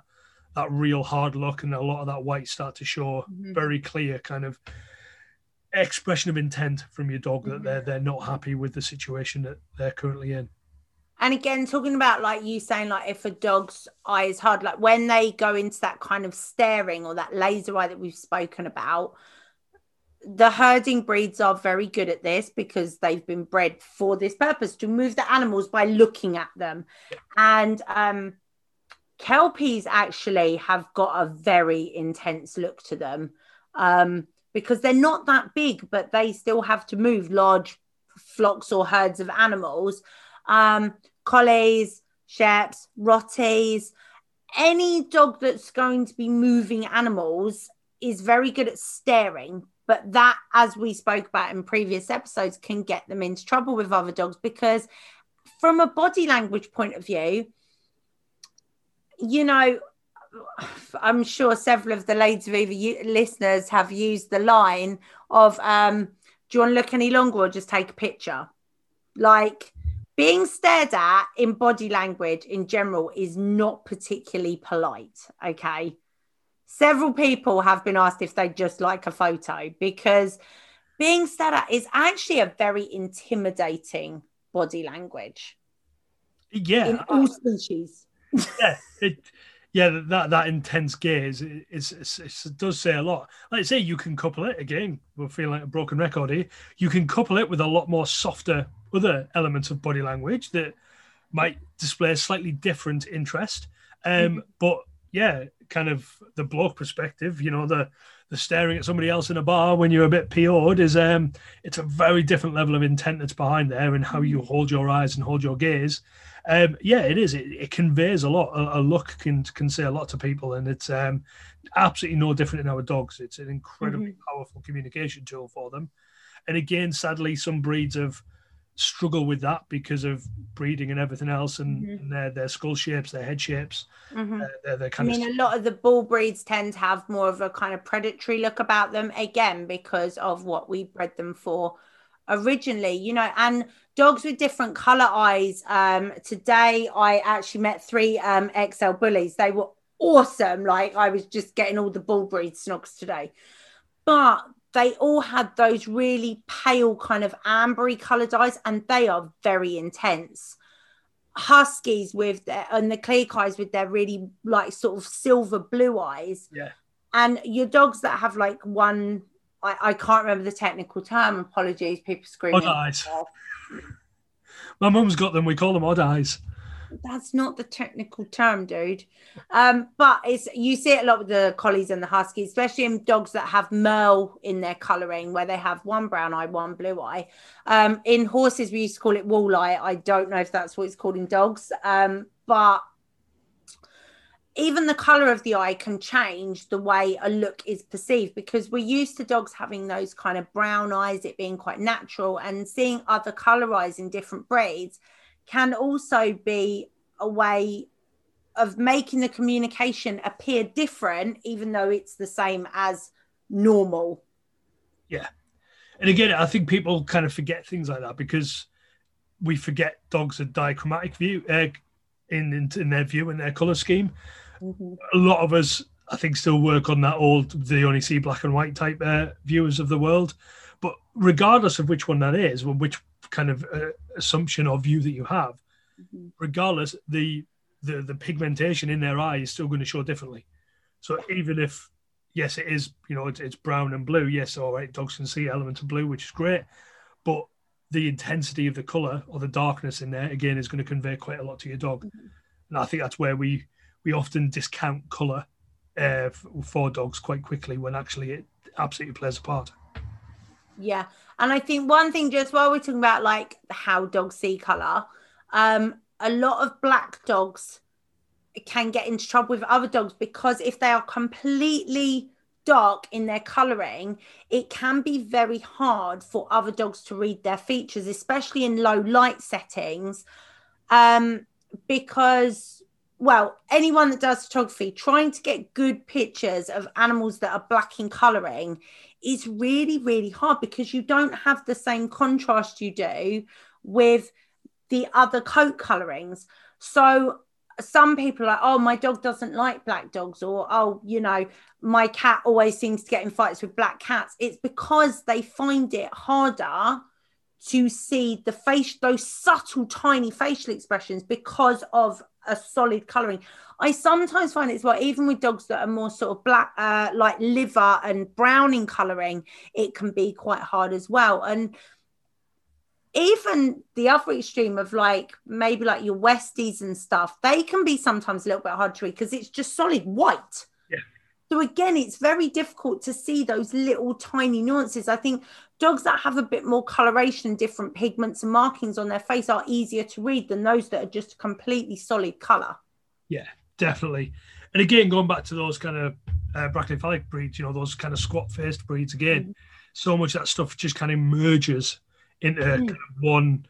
A: that real hard look and a lot of that white start to show mm-hmm. very clear kind of expression of intent from your dog that mm-hmm. they're they're not happy with the situation that they're currently in.
B: And again, talking about like you saying, like if a dog's eye is hard, like when they go into that kind of staring or that laser eye that we've spoken about, the herding breeds are very good at this because they've been bred for this purpose to move the animals by looking at them. And um, Kelpies actually have got a very intense look to them um, because they're not that big, but they still have to move large flocks or herds of animals. Um, collies, sheps, rotties, any dog that's going to be moving animals is very good at staring. But that, as we spoke about in previous episodes, can get them into trouble with other dogs because, from a body language point of view, you know, I'm sure several of the Ladies of Eva listeners have used the line of, um, "Do you want to look any longer, or just take a picture?" Like being stared at in body language in general is not particularly polite. Okay, several people have been asked if they just like a photo because being stared at is actually a very intimidating body language.
A: Yeah,
B: in all species
A: yeah, it, yeah, that that intense gaze is, it does say a lot. Like I say, you can couple it again. We're feeling like a broken record here. You can couple it with a lot more softer other elements of body language that might display a slightly different interest. Um, mm-hmm. But yeah, kind of the bloke perspective, you know, the the staring at somebody else in a bar when you're a bit PO'd is um it's a very different level of intent that's behind there and how you mm-hmm. hold your eyes and hold your gaze um, yeah, it is. It, it conveys a lot. A, a, look can can say a lot to people, and it's um, absolutely no different in our dogs. It's an incredibly mm-hmm. powerful communication tool for them. And again, sadly, some breeds have struggle with that because of breeding and everything else, and, mm-hmm. and their their skull shapes, their head shapes. Mm-hmm. Uh, they're, they're kind
B: I mean, of... a lot of the bull breeds tend to have more of a kind of predatory look about them, again because of what we bred them for originally, you know, and dogs with different color eyes. Um, today I actually met three um, XL bullies. They were awesome. Like I was just getting all the bull breed snogs today, but they all had those really pale kind of ambery colored eyes, and they are very intense. Huskies with their and the Klee Kais with their really like sort of silver blue eyes.
A: Yeah.
B: And your dogs that have like one I, I can't remember the technical term. Apologies, people screaming.
A: Odd eyes. My mum's got them. We call them odd eyes.
B: That's not the technical term, dude. Um, but it's you see it a lot with the collies and the huskies, especially in dogs that have merle in their colouring, where they have one brown eye, one blue eye. Um, in horses, we used to call it walleye. I don't know if that's what it's called in dogs, um, but even the color of the eye can change the way a look is perceived because we're used to dogs having those kind of brown eyes, it being quite natural, and seeing other color eyes in different breeds can also be a way of making the communication appear different, even though it's the same as normal.
A: Yeah. And again, I think people kind of forget things like that because we forget dogs are dichromatic view uh, in, in, in their view and their color scheme. Mm-hmm. A lot of us, I think, still work on that old they only see black and white type uh, viewers of the world. But regardless of which one that is, or which kind of uh, assumption or view that you have,
B: Mm-hmm.
A: regardless, the, the the pigmentation in their eye is still going to show differently. So even if yes, it is you know it's, it's brown and blue. Yes, all right, dogs can see elements of blue, which is great, but the intensity of the color or the darkness in there again is going to convey quite a lot to your dog, and I think that's where we we often discount color uh, for dogs quite quickly when actually it absolutely plays a part.
B: Yeah. And I think one thing, just while we're talking about like how dogs see color, um, a lot of black dogs can get into trouble with other dogs because if they are completely dark in their coloring, it can be very hard for other dogs to read their features, especially in low light settings. Um, because, well, anyone that does photography, trying to get good pictures of animals that are black in coloring is really, really hard because you don't have the same contrast you do with the other coat colorings. So some people are like, oh, my dog doesn't like black dogs, or oh, you know, my cat always seems to get in fights with black cats. It's because they find it harder to see the face, those subtle, tiny facial expressions because of a solid coloring. I sometimes find it's well, even with dogs that are more sort of black, uh, like liver and brown in coloring, it can be quite hard as well. And even the other extreme of like maybe like your Westies and stuff, they can be sometimes a little bit hard to read because it's just solid white.
A: Yeah.
B: So again, it's very difficult to see those little tiny nuances. I think dogs that have a bit more coloration, different pigments and markings on their face are easier to read than those that are just completely solid color.
A: Yeah, definitely. And again, going back to those kind of uh, brachycephalic breeds, you know, those kind of squat faced breeds, again, mm-hmm. so much that stuff just kind of merges into mm. kind of one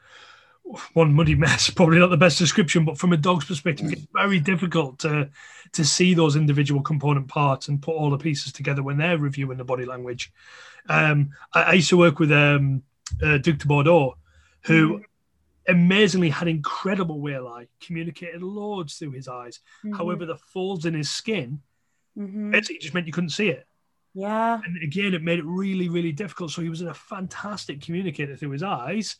A: one muddy mess. [laughs] Probably not the best description, but from a dog's perspective, it's very difficult to to see those individual component parts and put all the pieces together when they're reviewing the body language. Um, I, I, used to work with um, uh, Dogue de Bordeaux, who mm. amazingly had incredible whale eye, communicated loads through his eyes. Mm-hmm. However, the folds in his skin mm-hmm. basically just meant you couldn't see it.
B: Yeah.
A: And again, it made it really, really difficult. So he was a fantastic communicator through his eyes,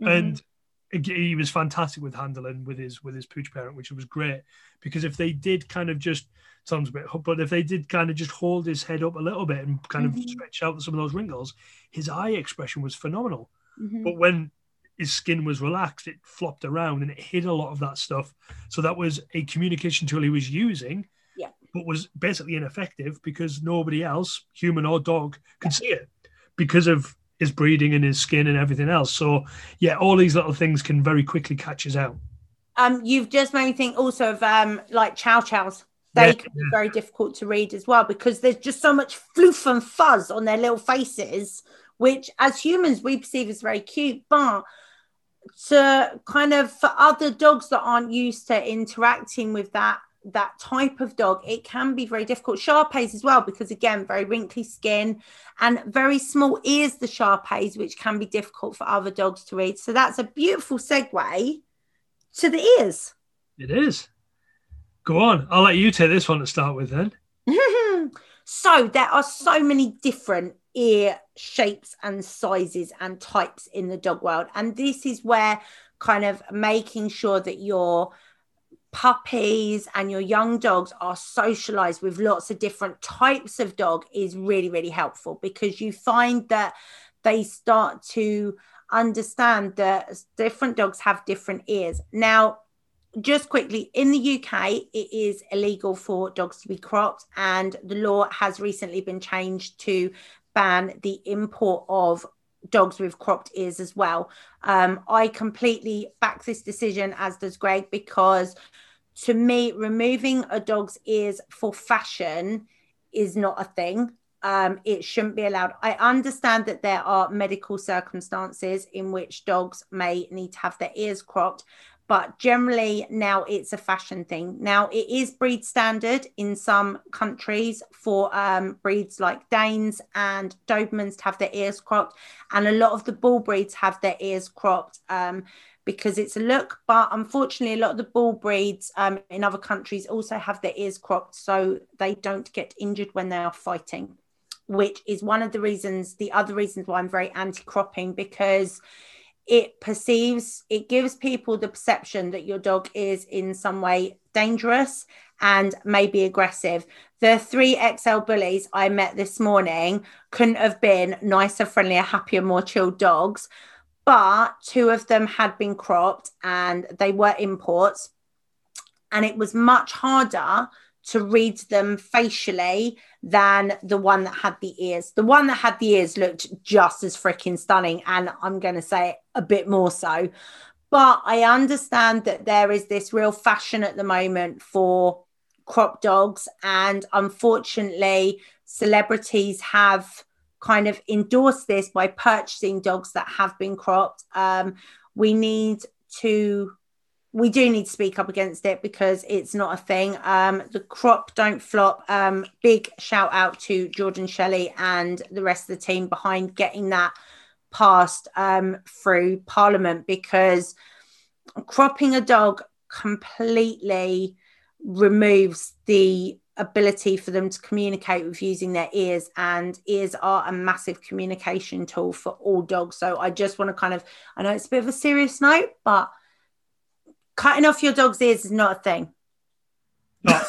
A: mm-hmm. and he was fantastic with handling with his with his pooch parent, which was great because if they did kind of just sounds a bit, but if they did kind of just hold his head up a little bit and kind mm-hmm. of stretch out some of those wrinkles, his eye expression was phenomenal. Mm-hmm. But when his skin was relaxed, it flopped around and it hid a lot of that stuff. So that was a communication tool he was using but was basically ineffective because nobody else, human or dog, could see it because of his breeding and his skin and everything else. So yeah, all these little things can very quickly catch us out.
B: Um, you've just made me think also of um like chow chows. They yeah, can be very difficult to read as well because there's just so much floof and fuzz on their little faces, which as humans we perceive as very cute, but to kind of for other dogs that aren't used to interacting with that that type of dog, it can be very difficult. Shar-Peis as well, because again, very wrinkly skin and very small ears, the Shar-Peis, which can be difficult for other dogs to read. So that's a beautiful segue to the ears.
A: It is. Go on. I'll let you take this one to start with then. [laughs]
B: so there are so many different ear shapes and sizes and types in the dog world. And this is where kind of making sure that you're puppies and your young dogs are socialized with lots of different types of dog is really really helpful because you find that they start to understand that different dogs have different ears. Now just quickly in the UK it is illegal for dogs to be cropped and the law has recently been changed to ban the import of dogs with cropped ears as well. Um, I completely back this decision, as does Greg, because to me, removing a dog's ears for fashion is not a thing. Um, it shouldn't be allowed. I understand that there are medical circumstances in which dogs may need to have their ears cropped, but generally now it's a fashion thing. Now it is breed standard in some countries for um, breeds like Danes and Dobermans to have their ears cropped, and a lot of the bull breeds have their ears cropped um, because it's a look. But unfortunately, a lot of the bull breeds um, in other countries also have their ears cropped so they don't get injured when they are fighting, which is one of the reasons, the other reasons why I'm very anti cropping because it perceives it gives people the perception that your dog is in some way dangerous and maybe aggressive. The three xl bullies i met this morning couldn't have been nicer friendlier happier more chilled dogs but two of them had been cropped and they were imports. And it was much harder to read them facially than the one that had the ears. The one that had the ears looked just as freaking stunning, and I'm going to say a bit more so. But I understand that there is this real fashion at the moment for crop dogs, and unfortunately, celebrities have kind of endorsed this by purchasing dogs that have been cropped. Um, we need to we do need to speak up against it because it's not a thing. Um, the crop don't flop. Um, big shout out to Jordan Shelley and the rest of the team behind getting that passed um, through Parliament because cropping a dog completely removes the ability for them to communicate with using their ears and ears are a massive communication tool for all dogs so i just want to kind of i know it's a bit of a serious note but cutting off your dog's ears is not a thing.
A: No,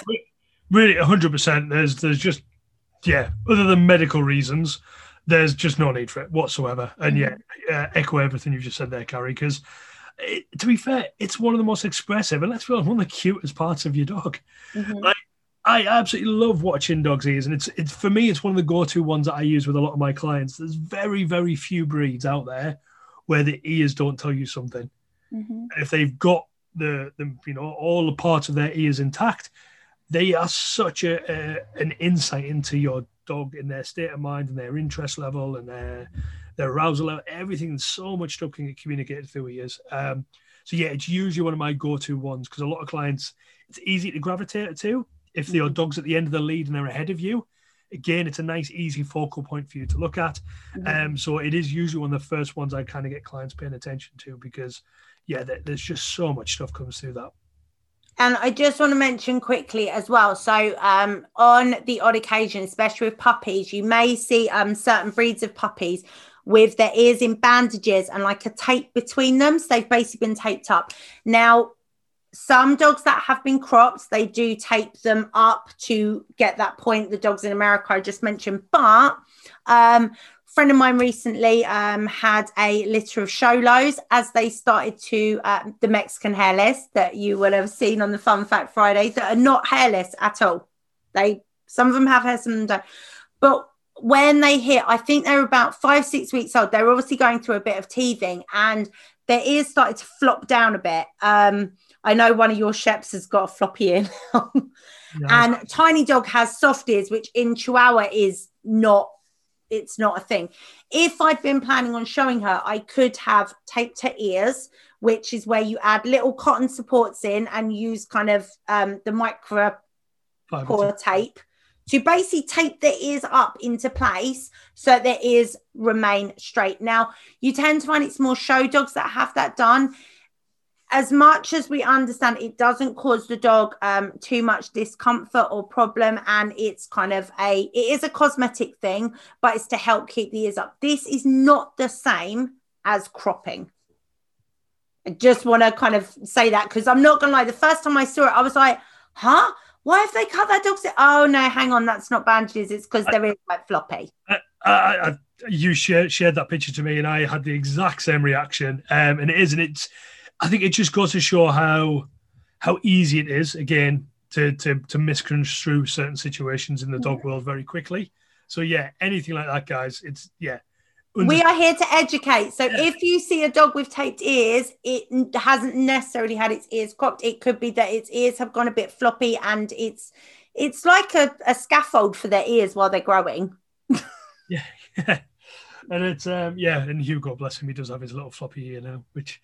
A: really, hundred percent. There's there's just yeah, other than medical reasons, there's just no need for it whatsoever. And yeah, uh, echo everything you've just said there, Carrie. Because to be fair, it's one of the most expressive and let's be honest, one of the cutest parts of your dog. Mm-hmm. Like, I absolutely love watching dogs' ears, and it's it's for me, it's one of the go-to ones that I use with a lot of my clients. There's very, very few breeds out there where the ears don't tell you something. Mm-hmm. if they've got the, the you know all the parts of their ears intact, they are such a, a, an insight into your dog in their state of mind and their interest level and their their arousal level. Everything so much stuff can get communicated through ears. Um, so yeah, it's usually one of my go-to ones because a lot of clients it's easy to gravitate to if your mm-hmm. dog's at the end of the lead and they're ahead of you. Again, it's a nice, easy focal point for you to look at. Mm-hmm. Um, so it is usually one of the first ones I kind of get clients paying attention to because yeah, there's just so much stuff comes through that.
B: And I just want to mention quickly as well. So, um, on the odd occasion, especially with puppies, you may see um, certain breeds of puppies with their ears in bandages and like a tape between them. So they've basically been taped up. Now, some dogs that have been cropped, they do tape them up to get that point. The dogs in America I just mentioned, but um, friend of mine recently um, had a litter of Xolos as they started to uh, the Mexican hairless that you will have seen on the Fun Fact Friday that are not hairless at all. They some of them have hair, some of them don't. But when they hit, I think they're about five, six weeks old. They're obviously going through a bit of teething, and their ears started to flop down a bit. Um, I know one of your sheps has got a floppy ear now. [laughs] and Tiny Dog has soft ears, which in Chihuahua is not it's not a thing. If I'd been planning on showing her, I could have taped her ears, which is where you add little cotton supports in and use kind of um, the micro core tape to basically tape the ears up into place so their ears remain straight. Now, you tend to find it's more show dogs that have that done as much as we understand it doesn't cause the dog um, too much discomfort or problem and it's kind of a it is a cosmetic thing but it's to help keep the ears up. This is not the same as cropping. I just want to kind of say that because i'm not gonna lie the first time i saw it i was like huh? Why have they cut that dog's? Oh no hang on that's not bandages it's because they're really quite floppy.
A: I, I, you shared, shared that picture to me and i had the exact same reaction um, and it is and it's I think it just goes to show how how easy it is again to to to misconstrue certain situations in the dog world very quickly. So yeah, anything like that, guys, it's yeah.
B: Under- we are here to educate. So yeah. if you see a dog with taped ears, it hasn't necessarily had its ears cropped. It could be that its ears have gone a bit floppy and it's it's like a, a scaffold for their ears while they're growing. [laughs]
A: yeah, yeah. And it's um yeah, and Hugo, bless him, he does have his little floppy ear now, which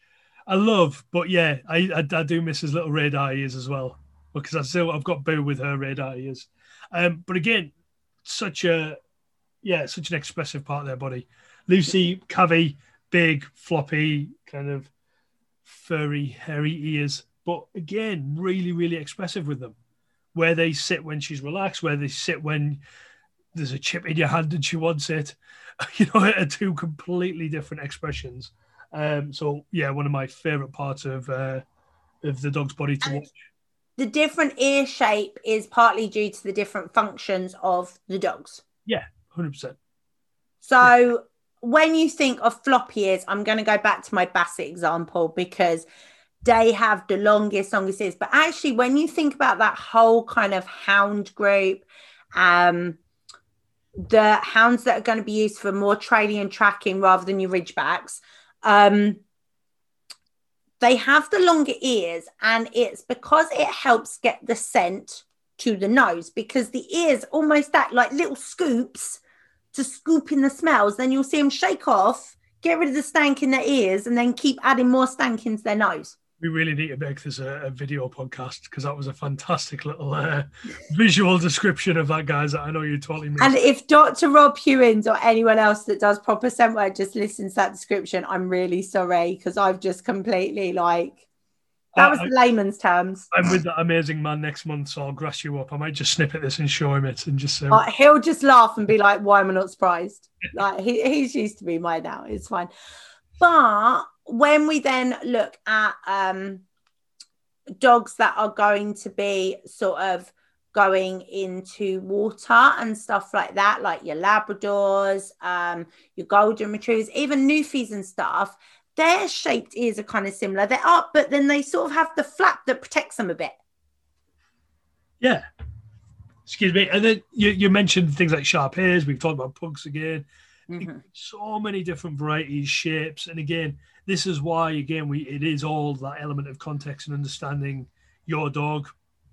A: I love, but yeah, I, I, I do miss his little radar ears as well because I still I've got Boo with her radar ears. Um, but again, such a yeah, such an expressive part of their body. Lucy, Cavi, big, floppy, kind of furry, hairy ears, but again, really, really expressive with them. Where they sit when she's relaxed, where they sit when there's a chip in your hand and she wants it. [laughs] You know, are two completely different expressions. Um, so yeah, one of my favorite parts of uh, of the dog's body to watch.
B: The different ear shape is partly due to the different functions of the dogs.
A: Yeah, Hundred percent.
B: So when you think of floppy ears, I'm going to go back to my Basset example because they have the longest, longest ears. But actually, when you think about that whole kind of hound group, um, the hounds that are going to be used for more training and tracking rather than your ridgebacks, um, they have the longer ears, and it's because it helps get the scent to the nose because the ears almost act like little scoops to scoop in the smells. Then you'll see them shake off, get rid of the stank in their ears, and then keep adding more stank into their nose.
A: We really need to make this a, a video podcast because that was a fantastic little uh, visual description of that, guys. I know you totally missed.
B: And if Dr. Rob Hewins or anyone else that does proper scent work just listens to that description, I'm really sorry because I've just completely like that was
A: I-
B: layman's terms.
A: I'm with that amazing man next month, so I'll grass you up. I might just snip at this and show him it and just say,
B: Like, he'll just laugh and be like, "Why am I not surprised?" Like he, he's used to be mine now. It's fine. But when we then look at um, dogs that are going to be sort of going into water and stuff like that, like your Labradors, um, your Golden Retrievers, even Newfies and stuff, their shaped ears are kind of similar. They're up, but then they sort of have the flap that protects them a bit.
A: yeah. Excuse me. And then you, you mentioned things like sharp ears. We've talked about pugs again.
B: Mhm.
A: so many different varieties, shapes, and again, this is why again we it is all that element of context and understanding your dog,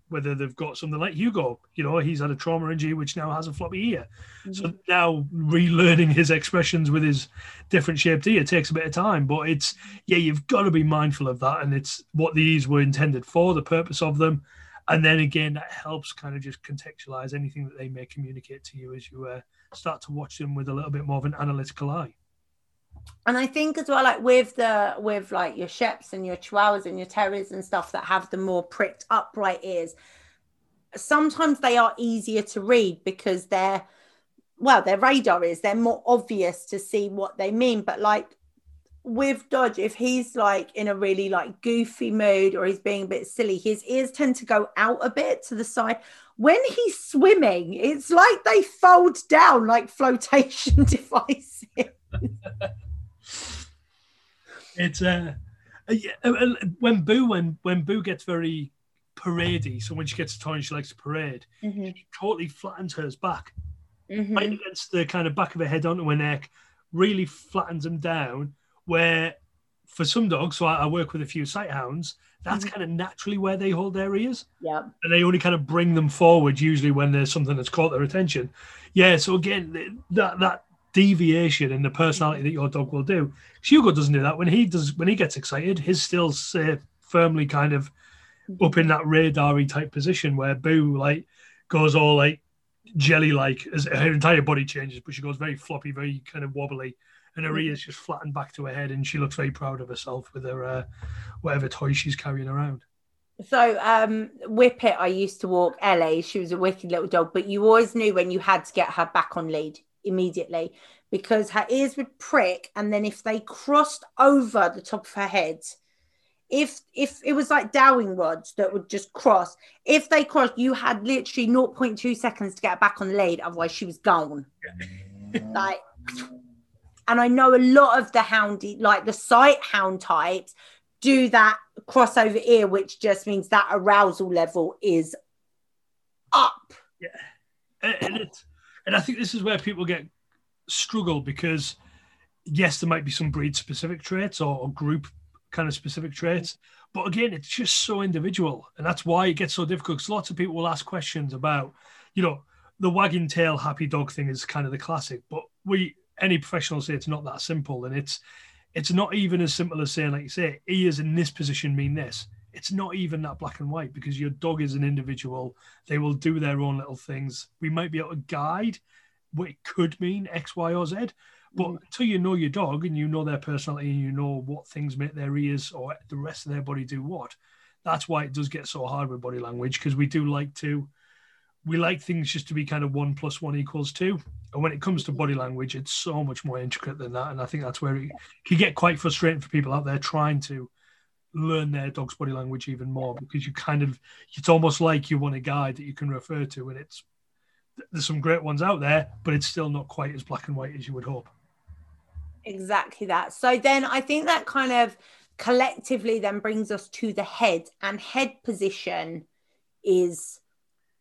A: whether they've got something like Hugo, you know, he's had a trauma injury which now has a floppy ear. So now relearning his expressions with his different shaped ear takes a bit of time, but it's yeah, you've got to be mindful of that, and it's what these were intended for, the purpose of them. And then again, that helps kind of just contextualize anything that they may communicate to you as you uh, start to watch them with a little bit more of an analytical eye.
B: and I think as well, like with the with like your sheps and your chihuahuas and your terriers and stuff that have the more pricked upright ears, sometimes they are easier to read because they're well, their radar is they're more obvious to see what they mean. But like with Dodge, if he's like in a really like goofy mood or he's being a bit silly, his ears tend to go out a bit to the side. When he's swimming, it's like they fold down like flotation [laughs] devices.
A: It's uh, uh, yeah, uh, uh, when Boo when when Boo gets very paradey, so when she gets a toy and she likes to parade,
B: Mhm,
A: she totally flattens hers back
B: mhm.
A: right against the kind of back of her head onto her neck, really flattens them down. Where for some dogs, so I, I work with a few sight hounds, that's
B: Mhm.
A: kind of naturally where they hold their ears.
B: Yeah.
A: and they only kind of bring them forward usually when there's something that's caught their attention. Yeah, so again, that that deviation in the personality that your dog will do. Hugo doesn't do that when he does when he gets excited. His still uh, firmly kind of up in that radary type position where Boo like goes all like jelly like as her entire body changes, but she goes very floppy, very kind of wobbly. And her ears just flattened back to her head, and she looks very proud of herself with her uh, whatever toy she's carrying around.
B: So, um, Whippet, I used to walk Ellie. She was a wicked little dog, but you always knew when you had to get her back on lead immediately because her ears would prick, and then if they crossed over the top of her head, if if it was like dowsing rods that would just cross, if they crossed, you had literally 0.2 seconds to get her back on the lead, otherwise she was gone. like, and I know a lot of the houndy, like the sight hound types, do that crossover ear, which just means that arousal level is up.
A: and and it, and I think this is where people get struggle because yes, there might be some breed specific traits or, or group kind of specific traits, but again, it's just so individual, and that's why it gets so difficult. Because lots of people will ask questions about, you know, the wagging tail happy dog thing is kind of the classic, but we any professional say it's not that simple, and it's it's not even as simple as saying, like you say, ears in this position mean this. It's not even that black and white because your dog is an individual they will do their own little things. We might be able to guide what it could mean X, Y, or Z, but
B: Mhm.
A: until you know your dog and you know their personality and you know what things make their ears or the rest of their body do what, that's why it does get so hard with body language because we do like to we like things just to be kind of one plus one equals two. And when it comes to body language, it's so much more intricate than that. And I think that's where it can get quite frustrating for people out there trying to learn their dog's body language even more because you kind of it's almost like you want a guide that you can refer to and it's there's some great ones out there but it's still not quite as black and white as you would hope
B: exactly that so then i think that kind of collectively then brings us to the head and head position is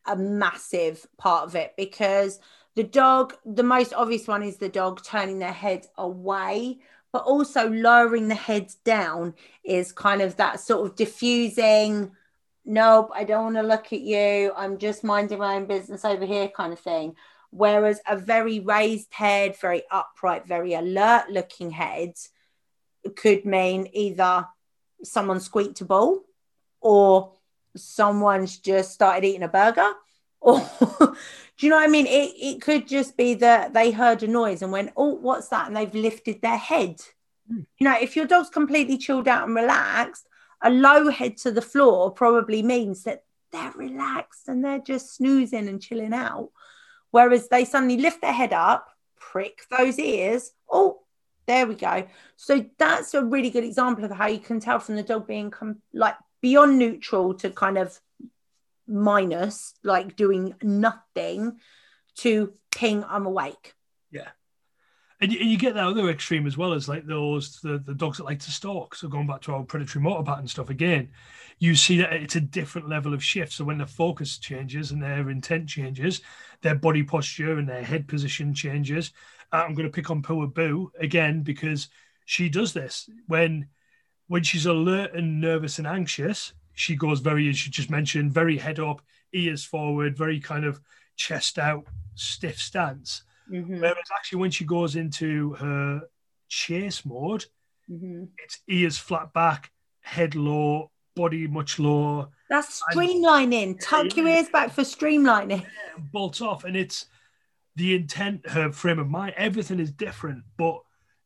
B: a massive part of it because the dog the most obvious one is the dog turning their head away but also lowering the head down is kind of that sort of diffusing nope i don't want to look at you. I'm just minding my own business over here kind of thing. Whereas a very raised head very upright very alert looking head could mean either someone squeaked a ball or someone's just started eating a burger [laughs] or do you know what I mean? It, it could just be that they heard a noise and went, oh, what's that? And they've lifted their head. Mm. You know, if your dog's completely chilled out and relaxed, a low head to the floor probably means that they're relaxed and they're just snoozing and chilling out. Whereas they suddenly lift their head up, prick those ears. Oh, there we go. So that's a really good example of how you can tell from the dog being com- like beyond neutral to kind of minus, like doing nothing, to ping, I'm awake.
A: Yeah. And you, you, get that other extreme as well as like those the, the dogs that like to stalk. So going back to our predatory motor pattern stuff again, you see that it's a different level of shift. So when the focus changes and their intent changes, their body posture and their head position changes. Uh, I'm going to pick on Poor Boo again because she does this when when she's alert and nervous and anxious she goes very, as you just mentioned, very head up, ears forward, very kind of chest out, stiff stance. Mm-hmm. Whereas actually, when she goes into her chase mode, mm-hmm. it's ears flat back, head low, body much lower.
B: That's streamlining. And, Tuck your ears back for streamlining.
A: Yeah, bolts off, and it's the intent, her frame of mind, everything is different. But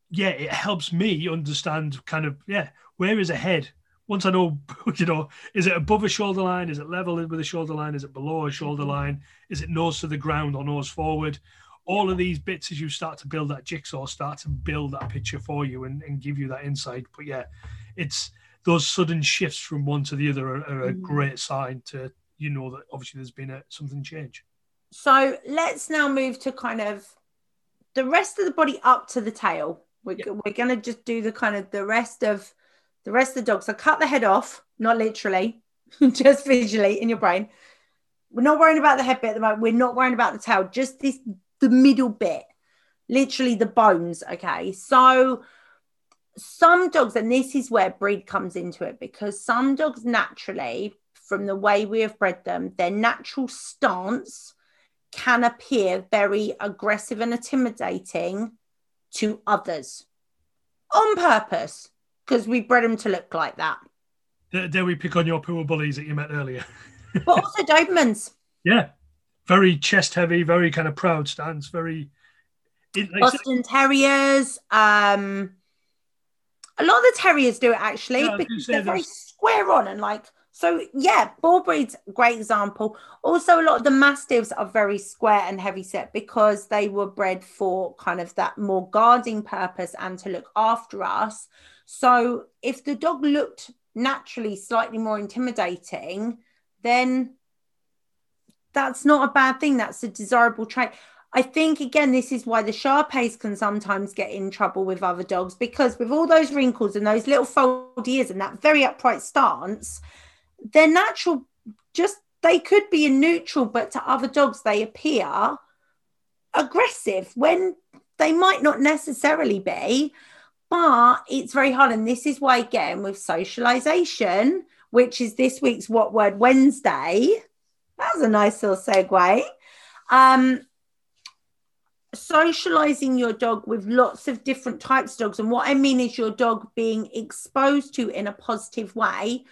A: yeah, it helps me understand kind of yeah, where is a head once I know, [laughs] you know, is it above a shoulder line? Is it level with a shoulder line? Is it below a shoulder mm-hmm. line? Is it nose to the ground or nose forward? All of these bits, as you start to build that jigsaw, start to build that picture for you and, and give you that insight. But yeah, it's those sudden shifts from one to the other are, are a mm-hmm. great sign to you know that obviously there's been a something change.
B: So let's now move to kind of the rest of the body up to the tail. We're, yeah. we're going to just do the kind of the rest of the rest of the dog. So cut the head off, not literally, [laughs] just visually in your brain. We're not worrying about the head bit at the moment. We're not worrying about the tail, just this the middle bit, literally the bones. Okay. So some dogs, and this is where breed comes into it, because some dogs naturally, from the way we have bred them, their natural stance can appear very aggressive and intimidating to others on purpose because we bred them to look like that.
A: Dare, we pick on your poor bullies that you met earlier? [laughs]
B: but also Dobermans.
A: Yeah, very chest heavy, very kind of proud stance, very.
B: Boston Terriers. Um, a lot of the Terriers do it actually yeah, because they're very square on and like so yeah, bull breeds great example. Also, a lot of the mastiffs are very square and heavy set because they were bred for kind of that more guarding purpose and to look after us. So if the dog looked naturally slightly more intimidating, then that's not a bad thing. That's a desirable trait. I think again, this is why the Shar-Peis can sometimes get in trouble with other dogs because with all those wrinkles and those little fold ears and that very upright stance, they're natural. Just they could be in neutral, but to other dogs they appear aggressive when they might not necessarily be but it's very hard. And this is why, again, with socialization, which is this week's What Word Wednesday, that was a nice little segue. Um, socializing your dog with lots of different types of dogs. And what I mean is your dog being exposed to in a positive way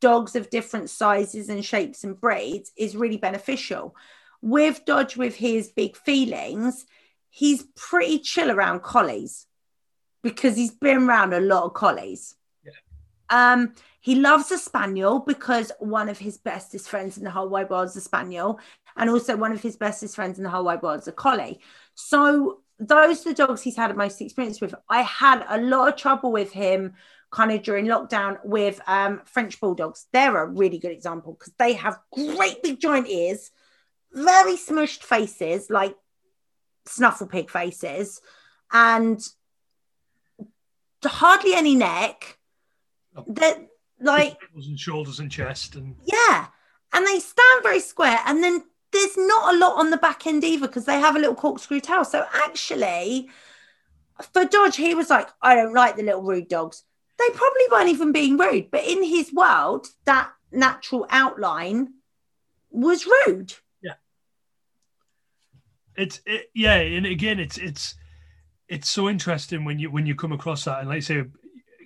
B: dogs of different sizes and shapes and breeds is really beneficial. With Dodge, with his big feelings, he's pretty chill around collies because he's been around a lot of collies. Yeah. Um, he loves a spaniel because one of his bestest friends in the whole wide world is a spaniel, and also one of his bestest friends in the whole wide world is a collie. So those are the dogs he's had the most experience with. I had a lot of trouble with him kind of during lockdown with um, French bulldogs. They're a really good example because they have great big giant ears, very smushed faces, like snuffle pig faces, and hardly any neck. Oh. That like [laughs]
A: and shoulders and chest and
B: yeah, and they stand very square, and then there's not a lot on the back end either because they have a little corkscrew tail. So actually, for Dodge, he was like, I don't like the little rude dogs. They probably weren't even being rude, but in his world, that natural outline was rude.
A: Yeah. It's it, yeah, and again, it's it's it's so interesting when you when you come across that, and like I say,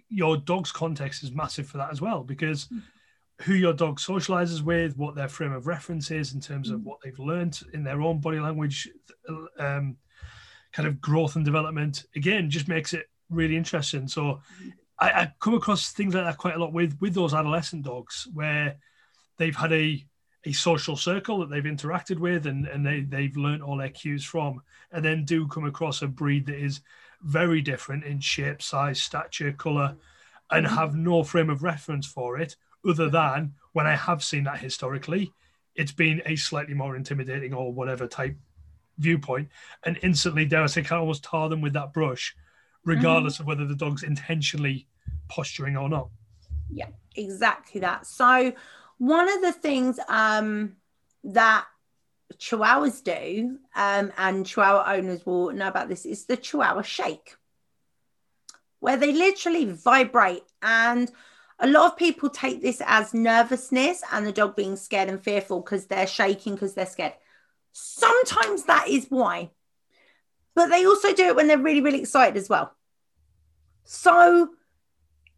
A: your dog's context is massive for that as well because. Mm who your dog socializes with, what their frame of reference is in terms of mm. what they've learned in their own body language, um, kind of growth and development. Again, just makes it really interesting. So I, I, come across things like that quite a lot with with those adolescent dogs where they've had a a social circle that they've interacted with and, and they, they've learned all their cues from and then do come across a breed that is very different in shape, size, stature, color, and mm-hmm. have no frame of reference for it other than when I have seen that historically, it's been a slightly more intimidating or whatever type viewpoint, and instantly, dare I say, can almost tar them with that brush, regardless mm. of whether the dog's intentionally posturing or not.
B: Yeah, exactly that. So, one of the things um, that Chihuahuas do, um, and Chihuahua owners will know about this, is the Chihuahua shake, where they literally vibrate and a lot of people take this as nervousness and the dog being scared and fearful because they're shaking because they're scared. Sometimes that is why, but they also do it when they're really, really excited as well. So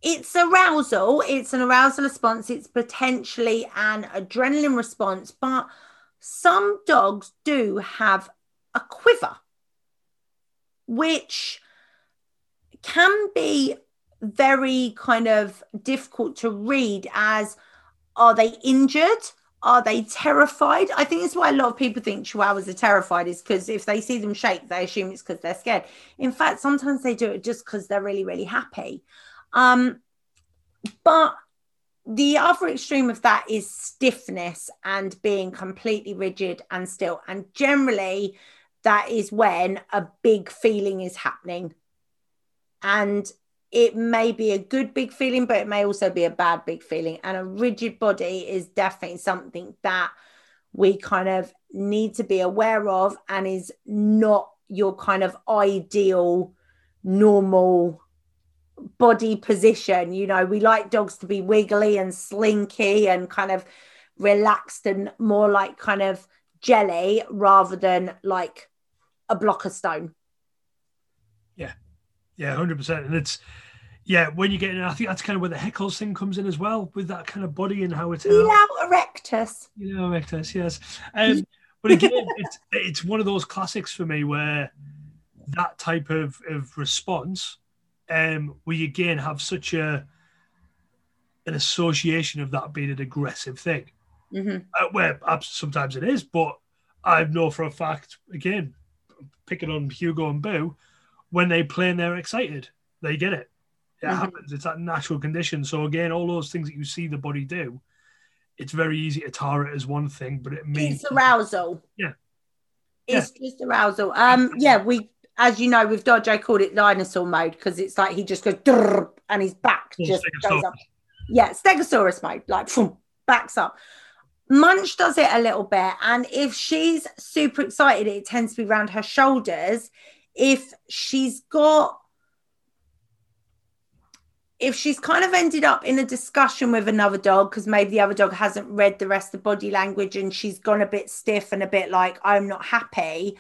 B: it's arousal, it's an arousal response, it's potentially an adrenaline response, but some dogs do have a quiver, which can be very kind of difficult to read as are they injured? Are they terrified? I think that's why a lot of people think chihuahuas are terrified, is because if they see them shake, they assume it's because they're scared. In fact, sometimes they do it just because they're really, really happy. Um, but the other extreme of that is stiffness and being completely rigid and still. And generally, that is when a big feeling is happening. And it may be a good big feeling, but it may also be a bad big feeling. And a rigid body is definitely something that we kind of need to be aware of and is not your kind of ideal, normal body position. You know, we like dogs to be wiggly and slinky and kind of relaxed and more like kind of jelly rather than like a block of stone.
A: Yeah, hundred percent. And it's yeah, when you get in, I think that's kind of where the Heckles thing comes in as well, with that kind of body and how it's
B: pilo erectus.
A: pilo erectus, yes. Um, but again, [laughs] it's it's one of those classics for me where that type of, of response, um, we again have such a an association of that being an aggressive thing. Mm-hmm. Uh, where sometimes it is, but I know for a fact, again, picking on Hugo and Boo, when they play and they're excited, they get it. It mm-hmm. happens. It's that natural condition. So again, all those things that you see the body do, it's very easy to tar it as one thing, but it means
B: it's arousal.
A: Yeah.
B: It's yeah. just arousal. Um, yeah, we as you know, with Dodge, I called it dinosaur mode because it's like he just goes and his back just goes up. Yeah, Stegosaurus mode, like boom, backs up. Munch does it a little bit, and if she's super excited, it tends to be around her shoulders if she's got if she's kind of ended up in a discussion with another dog because maybe the other dog hasn't read the rest of body language and she's gone a bit stiff and a bit like i'm not happy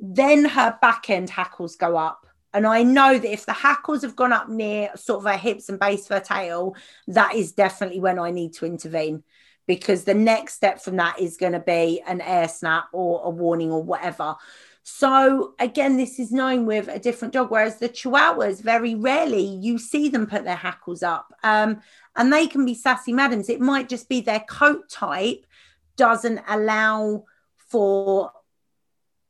B: then her back end hackles go up. And i know that if the hackles have gone up near sort of her hips and base of her tail that is definitely when i need to intervene because the next step from that is going to be an air snap or a warning or whatever so again, this is known with a different dog, whereas the Chihuahuas, very rarely you see them put their hackles up. Um, and they can be sassy madams. It might just be their coat type doesn't allow for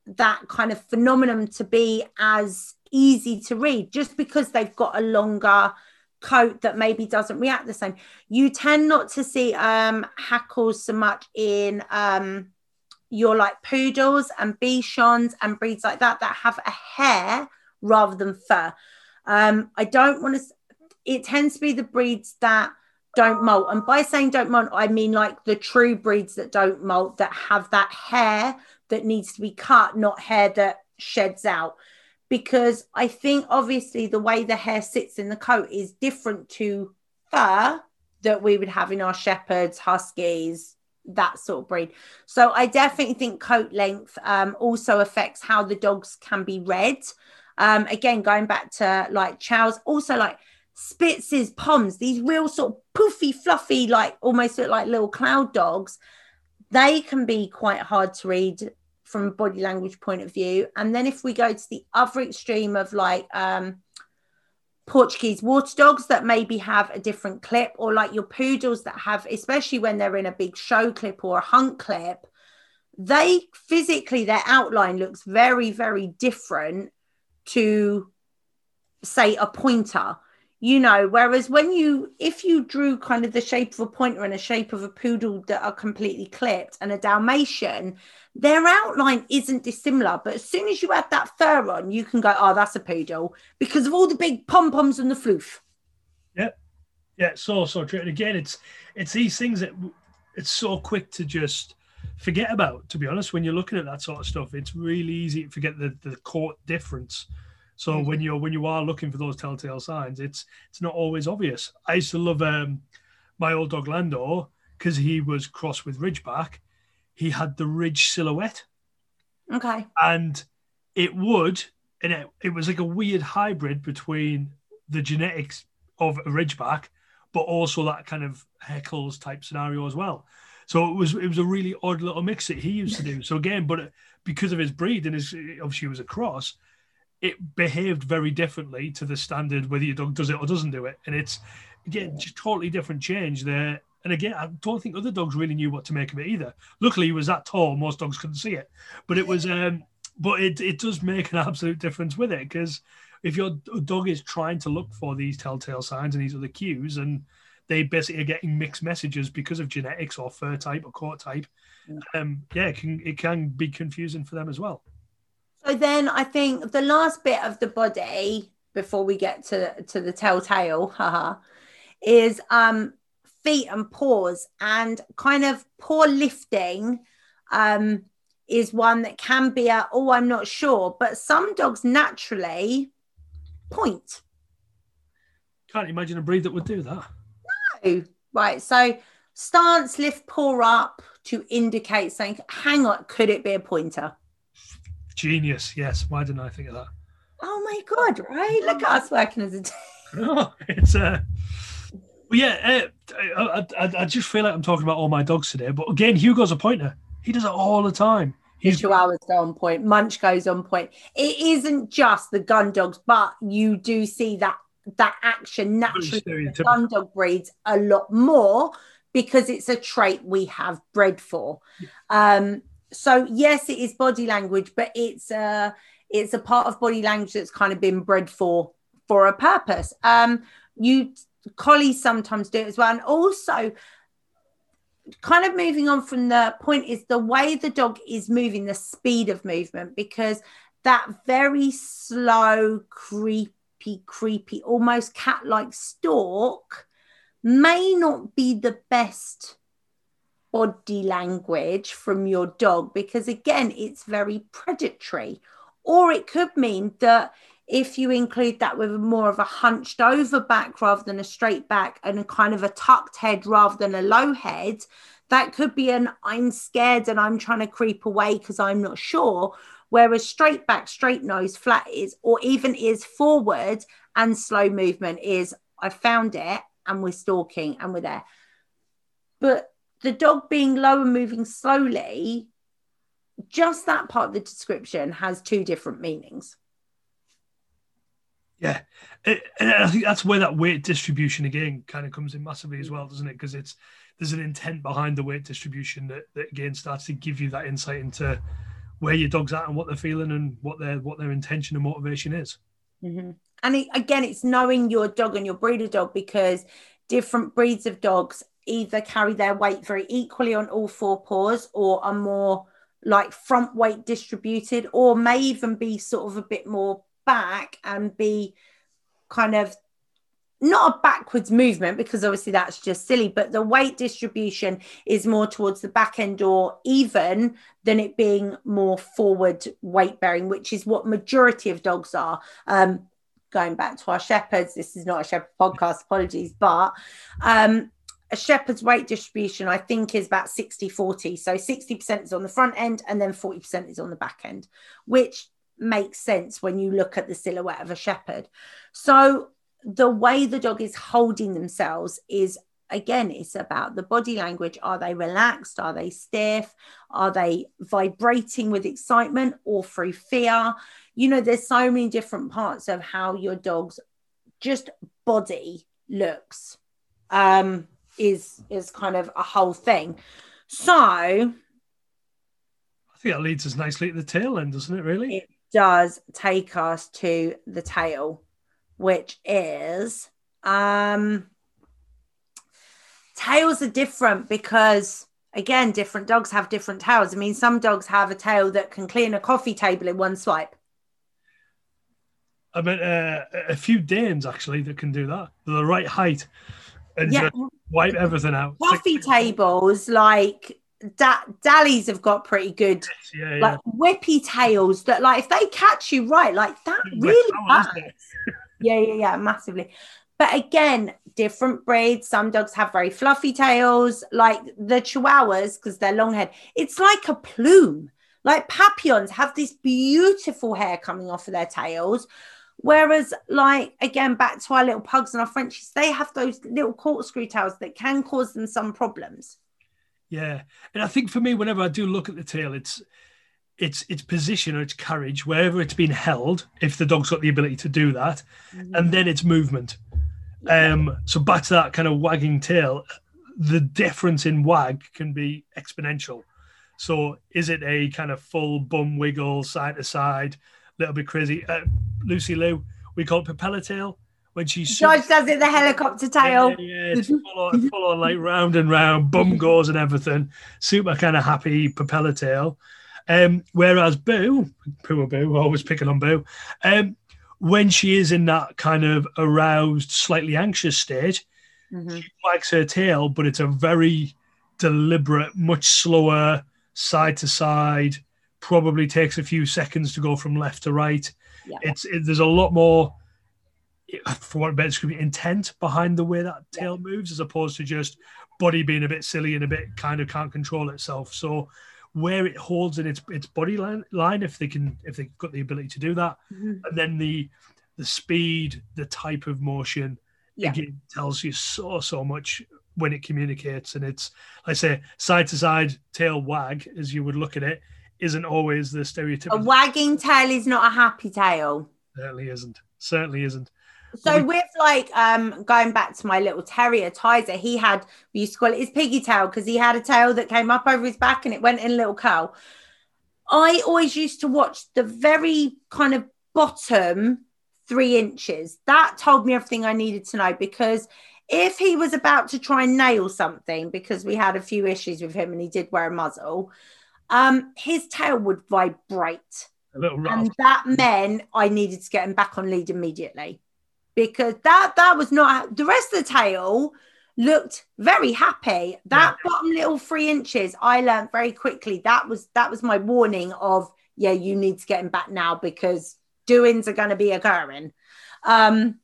B: that kind of phenomenon to be as easy to read just because they've got a longer coat that maybe doesn't react the same. You tend not to see um, hackles so much in um, your like poodles and bichons and breeds like that that have a hair rather than fur. Um, I don't want to. It tends to be the breeds that don't molt, and by saying don't molt, I mean like the true breeds that don't molt that have that hair that needs to be cut, not hair that sheds out. Because I think obviously the way the hair sits in the coat is different to fur that we would have in our shepherds, huskies, that sort of breed. So I definitely think coat length um, also affects how the dogs can be read. Um, again, going back to like chows, also like Spitzes, Poms, these real sort of poofy, fluffy, like almost look like little cloud dogs. They can be quite hard to read from a body language point of view. And then if we go to the other extreme of like um, Portuguese water dogs that maybe have a different clip, or like your poodles that have, especially when they're in a big show clip or a hunt clip, they physically, their outline looks very, very different to, say, a pointer. You know, whereas when you, if you drew kind of the shape of a pointer and a shape of a poodle that are completely clipped and a Dalmatian, their outline isn't dissimilar, but as soon as you add that fur on, you can go, oh, that's a poodle because of all the big pom poms and the floof.
A: Yep. Yeah, so so true. And again, it's it's these things that it's so quick to just forget about. To be honest, when you're looking at that sort of stuff, it's really easy to forget the the court difference. So mm-hmm. when you're when you are looking for those telltale signs, it's it's not always obvious. I used to love um, my old dog Lando because he was crossed with Ridgeback, he had the ridge silhouette.
B: Okay.
A: And it would, and it, it was like a weird hybrid between the genetics of a ridgeback, but also that kind of heckles type scenario as well. So it was it was a really odd little mix that he used to do. So again, but because of his breed and his obviously was a cross, it behaved very differently to the standard whether your dog does it or doesn't do it. And it's again just totally different change there and again, I don't think other dogs really knew what to make of it either. Luckily, he was that tall; most dogs couldn't see it. But it was, um, but it it does make an absolute difference with it because if your dog is trying to look for these telltale signs and these other cues, and they basically are getting mixed messages because of genetics or fur type or coat type, um, yeah, it can it can be confusing for them as well.
B: So then, I think the last bit of the body before we get to to the telltale, haha, is um feet and paws. And kind of paw lifting um, is one that can be a oh i'm not sure. But some dogs naturally point.
A: Can't imagine a breed that would do that.
B: No. Right. So stance lift paw up to indicate saying hang on. Could it be a pointer
A: genius yes why didn't i think of that
B: oh my god right look at us working as a team [laughs]
A: no, it's a uh yeah, uh, I, I, I, just feel like I'm talking about all my dogs today. But again, Hugo's a pointer. He does it all the time.
B: He's Chihuahuas go on point. Munch goes on point. It isn't just the gun dogs, but you do see that that action naturally. Gun dog breeds a lot more because it's a trait we have bred for. Um, so yes, it is body language, but it's a it's a part of body language that's kind of been bred for for a purpose. Um, you collies sometimes do it as well. And also, kind of moving on from the point is the way the dog is moving, the speed of movement, because that very slow, creepy, creepy, almost cat like stalk may not be the best body language from your dog because, again, it's very predatory. Or it could mean that if you include that with more of a hunched over back rather than a straight back and a kind of a tucked head rather than a low head, that could be an I'm scared and I'm trying to creep away because I'm not sure. Whereas straight back, straight nose, flat is, or even is forward and slow movement is I found it and we're stalking and we're there. But the dog being low and moving slowly, just that part of the description has two different meanings.
A: Yeah, and I think that's where that weight distribution again kind of comes in massively as well, doesn't it? Because it's there's an intent behind the weight distribution that, that again starts to give you that insight into where your dog's at and what they're feeling and what their what their intention and motivation is.
B: Mm-hmm. And it, again, it's knowing your dog and your breeder dog because different breeds of dogs either carry their weight very equally on all four paws or are more like front weight distributed or may even be sort of a bit more back and be kind of not a backwards movement because obviously that's just silly, but the weight distribution is more towards the back end or even than it being more forward weight bearing, which is what majority of dogs are. Um, going back to our shepherds, this is not a shepherd podcast, apologies, but um, a shepherd's weight distribution, I think, is about 60 40. So 60% is on the front end and then 40% is on the back end, which makes sense when you look at the silhouette of a shepherd. So the way the dog is holding themselves is again it's about the body language. Are they relaxed? Are they stiff? Are they vibrating with excitement or through fear? You know there's so many different parts of how your dog's just body looks. Um is is kind of a whole thing. So i
A: think that leads us nicely to the tail end doesn't it really?
B: it does take us to the tail which is um tails are different because again different dogs have different tails. I mean some dogs have a tail that can clean a coffee table in one swipe.
A: I mean uh, a few danes actually that can do that. They're the right height and yeah. wipe everything out
B: coffee tables like da- Dallies have got pretty good, yeah, yeah. like whippy tails that, like, if they catch you right, like that really yeah, yeah, yeah, massively. But again, different breeds. Some dogs have very fluffy tails, like the Chihuahuas, because they're long head. It's like a plume. Like Papillons have this beautiful hair coming off of their tails. Whereas, like, again, back to our little pugs and our Frenchies, they have those little corkscrew tails that can cause them some problems.
A: Yeah. And I think for me, whenever I do look at the tail, it's its its position or its carriage wherever it's been held if the dog's got the ability to do that mm-hmm. and then its movement um so back to that kind of wagging tail the difference in wag can be exponential so is it a kind of full bum wiggle side to side little bit crazy uh, lucy lou we call it propeller tail when she's
B: George does it the helicopter tail.
A: Yeah, yeah it's full on, full on like round and round, bum goes and everything. Super kind of happy propeller tail. Um, whereas Boo, poor Boo, always picking on Boo, um, when she is in that kind of aroused, slightly anxious state, mm-hmm. she wags her tail, but it's a very deliberate, much slower, side to side. Probably takes a few seconds to go from left to right. Yeah. It's it, there's a lot more, for what better description, intent behind the way that tail yeah. moves, as opposed to just body being a bit silly and a bit kind of can't control itself. So where it holds in its its body line, line if they can if they've got the ability to do that, mm-hmm. and then the the speed, the type of motion, yeah. again tells you so so much when it communicates. And it's like I say side to side tail wag as you would look at it isn't always the stereotypical.
B: A wagging tail is not a happy tail.
A: Certainly isn't. Certainly isn't.
B: So with like um going back to my little terrier Tizer, he had we used to call it his piggy tail because he had a tail that came up over his back and it went in a little curl. I always used to watch the very kind of bottom three inches. That told me everything I needed to know because if he was about to try and nail something, because we had a few issues with him and he did wear a muzzle, um, his tail would vibrate. And that meant I needed to get him back on lead immediately because that that was not the rest of the tail looked very happy. That yeah. bottom little three inches, I learned very quickly. That was that was my warning of yeah, you need to get him back now because doings are going to be occurring. Um,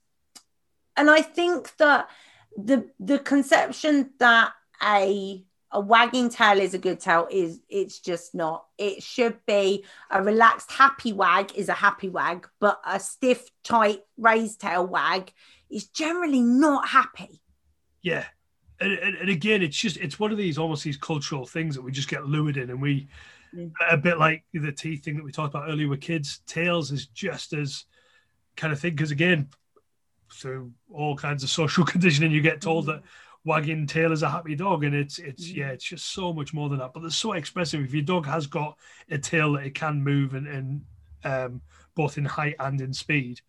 B: and I think that the the conception that a a wagging tail is a good tail is it's just not it should be a relaxed happy wag is a happy wag but a stiff tight raised tail wag is generally not happy
A: yeah and, and, and again it's just it's one of these almost these cultural things that we just get lured in and we mm. a bit like the teeth thing that we talked about earlier with kids tails is just as kind of thing. Because again, through all kinds of social [laughs] conditioning, you get told that wagging tail is a happy dog, and it's it's yeah, it's just so much more than that. But they're so expressive. If your dog has got a tail that it can move and, and um, both in height and in speed,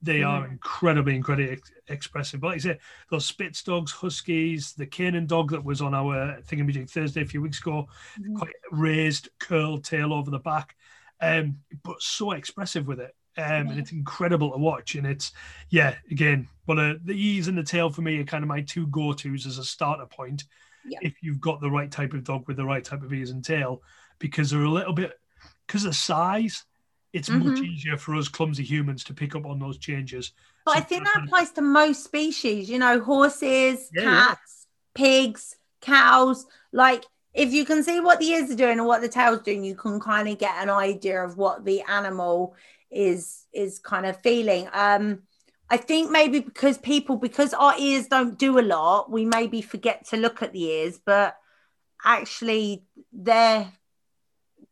A: they are incredibly, incredibly ex- expressive. But like I say, those Spitz dogs, Huskies, the Canaan dog that was on our thingamajig Thursday a few weeks ago,
B: Mhm.
A: quite raised, curled tail over the back, um, but so expressive with it. Um, and it's incredible to watch. And it's, yeah, again, well, uh, the ease and the tail for me are kind of my two go tos as a starter point.
B: Yeah.
A: If you've got the right type of dog with the right type of ears and tail, because they're a little bit, because of size, it's much
B: Mhm.
A: easier for us clumsy humans to pick up on those changes.
B: But I think that applies to most species, you know, horses,
A: Yeah, yeah.
B: cats, pigs, cows. Like, if you can see what the ears are doing and what the tail's doing, you can kind of get an idea of what the animal is is kind of feeling. Um, I think maybe because people, because our ears don't do a lot, we maybe forget to look at the ears, but actually they're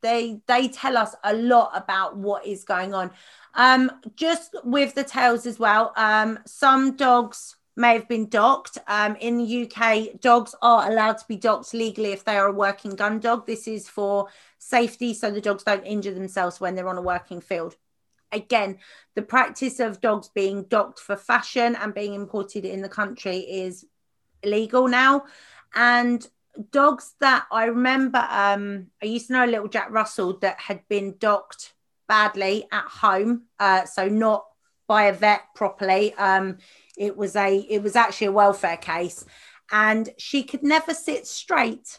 B: they they tell us a lot about what is going on. Um just with the tails as well um some dogs may have been docked. Um in the uk dogs are allowed to be docked legally if they are a working gun dog. This is for safety so the dogs don't injure themselves when they're on a working field again the practice of dogs being docked for fashion and being imported in the country is illegal now. And dogs that I remember, um, I used to know a little Jack Russell that had been docked badly at home, uh, so not by a vet properly. Um, it was a, it was actually a welfare case, and she could never sit straight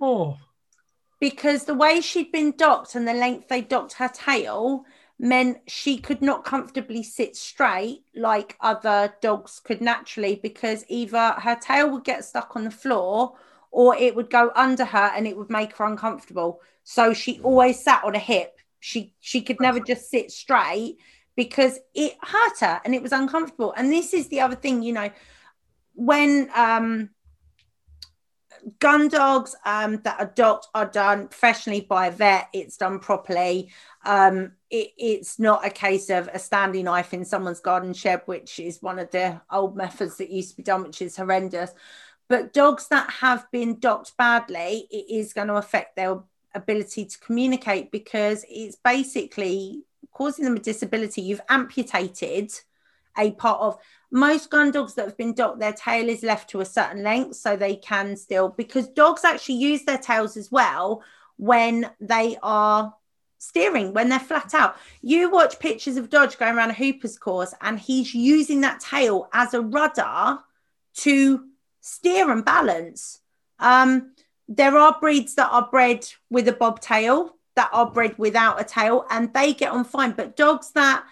A: Oh,
B: because the way she'd been docked and the length they docked her tail meant she could not comfortably sit straight like other dogs could naturally because either her tail would get stuck on the floor or it would go under her and it would make her uncomfortable. So she always sat on a hip. She she could never just sit straight because it hurt her and it was uncomfortable. And this is the other thing you know when um gun dogs um, that are docked are done professionally by a vet. It's done properly. Um, it, it's not a case of a standing knife in someone's garden shed, which is one of the old methods that used to be done, which is horrendous. But dogs that have been docked badly, it is going to affect their ability to communicate because it's basically causing them a disability. You've amputated a part of most gun dogs that have been docked, their tail is left to a certain length so they can still, because dogs actually use their tails as well when they are steering, when they're flat out. You watch pictures of Dodge going around a Hooper's course and he's using that tail as a rudder to steer and balance. Um, there are breeds that are bred with a bobtail, that are bred without a tail, and they get on fine. But dogs that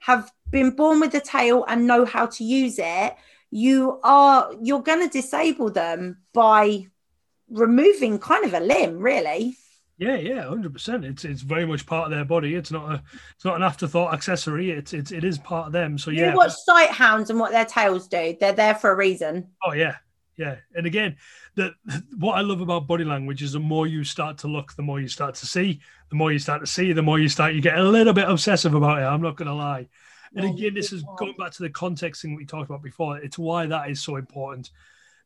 B: have been born with a tail and know how to use it, you are you're going to disable them by removing kind of a limb, really.
A: yeah, yeah, hundred percent. It's it's very much part of their body. It's not a it's not an afterthought accessory. It's it's it is part of them. So yeah,
B: You watch sight hounds and what their tails do; they're there for a reason.
A: Oh yeah, yeah. And again, that [laughs] what I love about body language is the more you start to look, the more you start to see. The more you start to see, the more you start you get a little bit obsessive about it. I'm not going to lie. And
B: oh,
A: again, this is going back to the context thing we talked about before. It's why that is so important.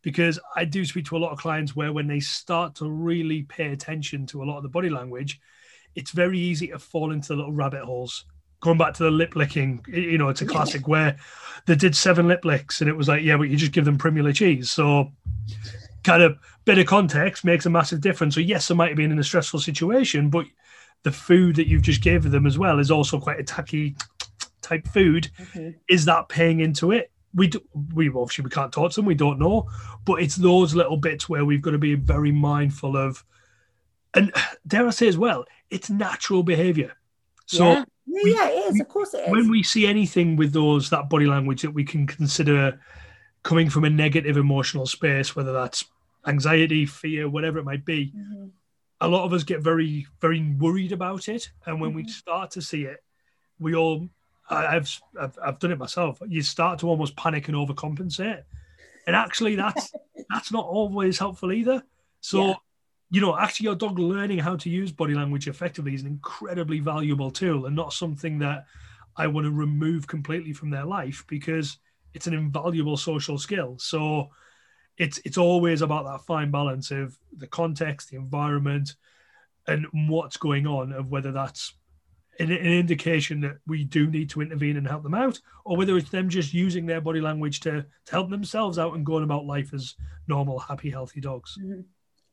A: Because I do speak to a lot of clients where when they start to really pay attention to a lot of the body language, it's very easy to fall into the little rabbit holes. Going back to the lip licking, you know, it's a classic where they did seven lip licks and it was like, yeah, but you just give them Primula cheese. So kind of bit of context makes a massive difference. So yes, they might have been in a stressful situation, but the food that you've just gave them as well is also quite a tacky type food. Is that paying into it? We do, we obviously we can't talk to them. We don't know, but it's those little bits where we've got to be very mindful of, and [sighs] dare I say as well, it's natural behavior. So
B: yeah. yeah,
A: we-
B: yeah, it is. Of course, it is.
A: when we see anything with those that body language that we can consider coming from a negative emotional space, whether that's anxiety, fear, whatever it might be,
B: Mhm.
A: a lot of us get very, very worried about it. And when we
B: Mhm.
A: start to see it, we all, I've, I've, I've done it myself. You start to almost panic and overcompensate, and actually, that's [laughs] that's not always helpful either. So.
B: Yeah.
A: You know, actually, your dog learning how to use body language effectively is an incredibly valuable tool, and not something that I want to remove completely from their life because it's an invaluable social skill. So it's it's always about that fine balance of the context, the environment, and what's going on, of whether that's an, an, indication that we do need to intervene and help them out, or whether it's them just using their body language to, to help themselves out and going about life as normal, happy, healthy dogs.
B: Mm-hmm.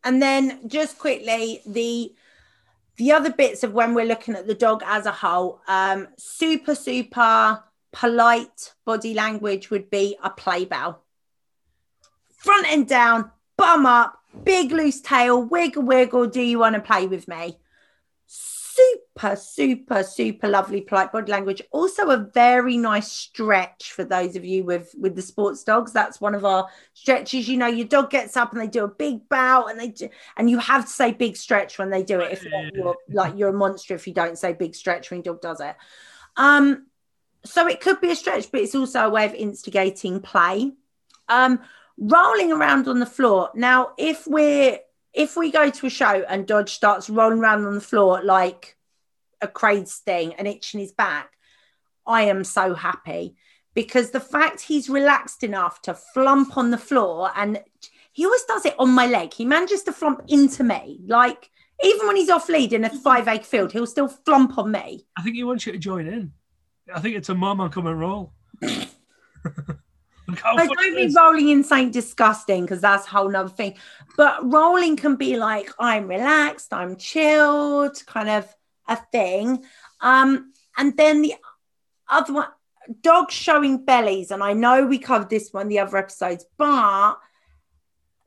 B: And then just quickly, the the other bits of when we're looking at the dog as a whole, um, super, super polite body language would be a play bow. Front and down, bum up, big loose tail, wiggle, wiggle. Do you want to play with me? Super, super, super lovely polite body language. Also, a very nice stretch for those of you with with the sports dogs. That's one of our stretches. You know, your dog gets up and they do a big bow, and they do, and you have to say big stretch when they do it. If you're like you're a monster if you don't say big stretch when your dog does it. Um, so it could be a stretch, but it's also a way of instigating play. Um, rolling around on the floor. Now, if we're if we go to a show and Dodge starts rolling around on the floor like a crazy thing and itching his back, I am so happy because the fact he's relaxed enough to flump on the floor and he always does it on my leg. He manages to flump into me. Like, even when he's off lead in a five acre field, he'll still flump on me.
A: I think he wants you to join in. I think it's a mama come and roll. [laughs]
B: I don't mean rolling in something disgusting because that's a whole nother thing. But rolling can be like I'm relaxed, I'm chilled, kind of a thing. Um, and then the other one, dogs showing bellies, and I know we covered this one the other episodes, but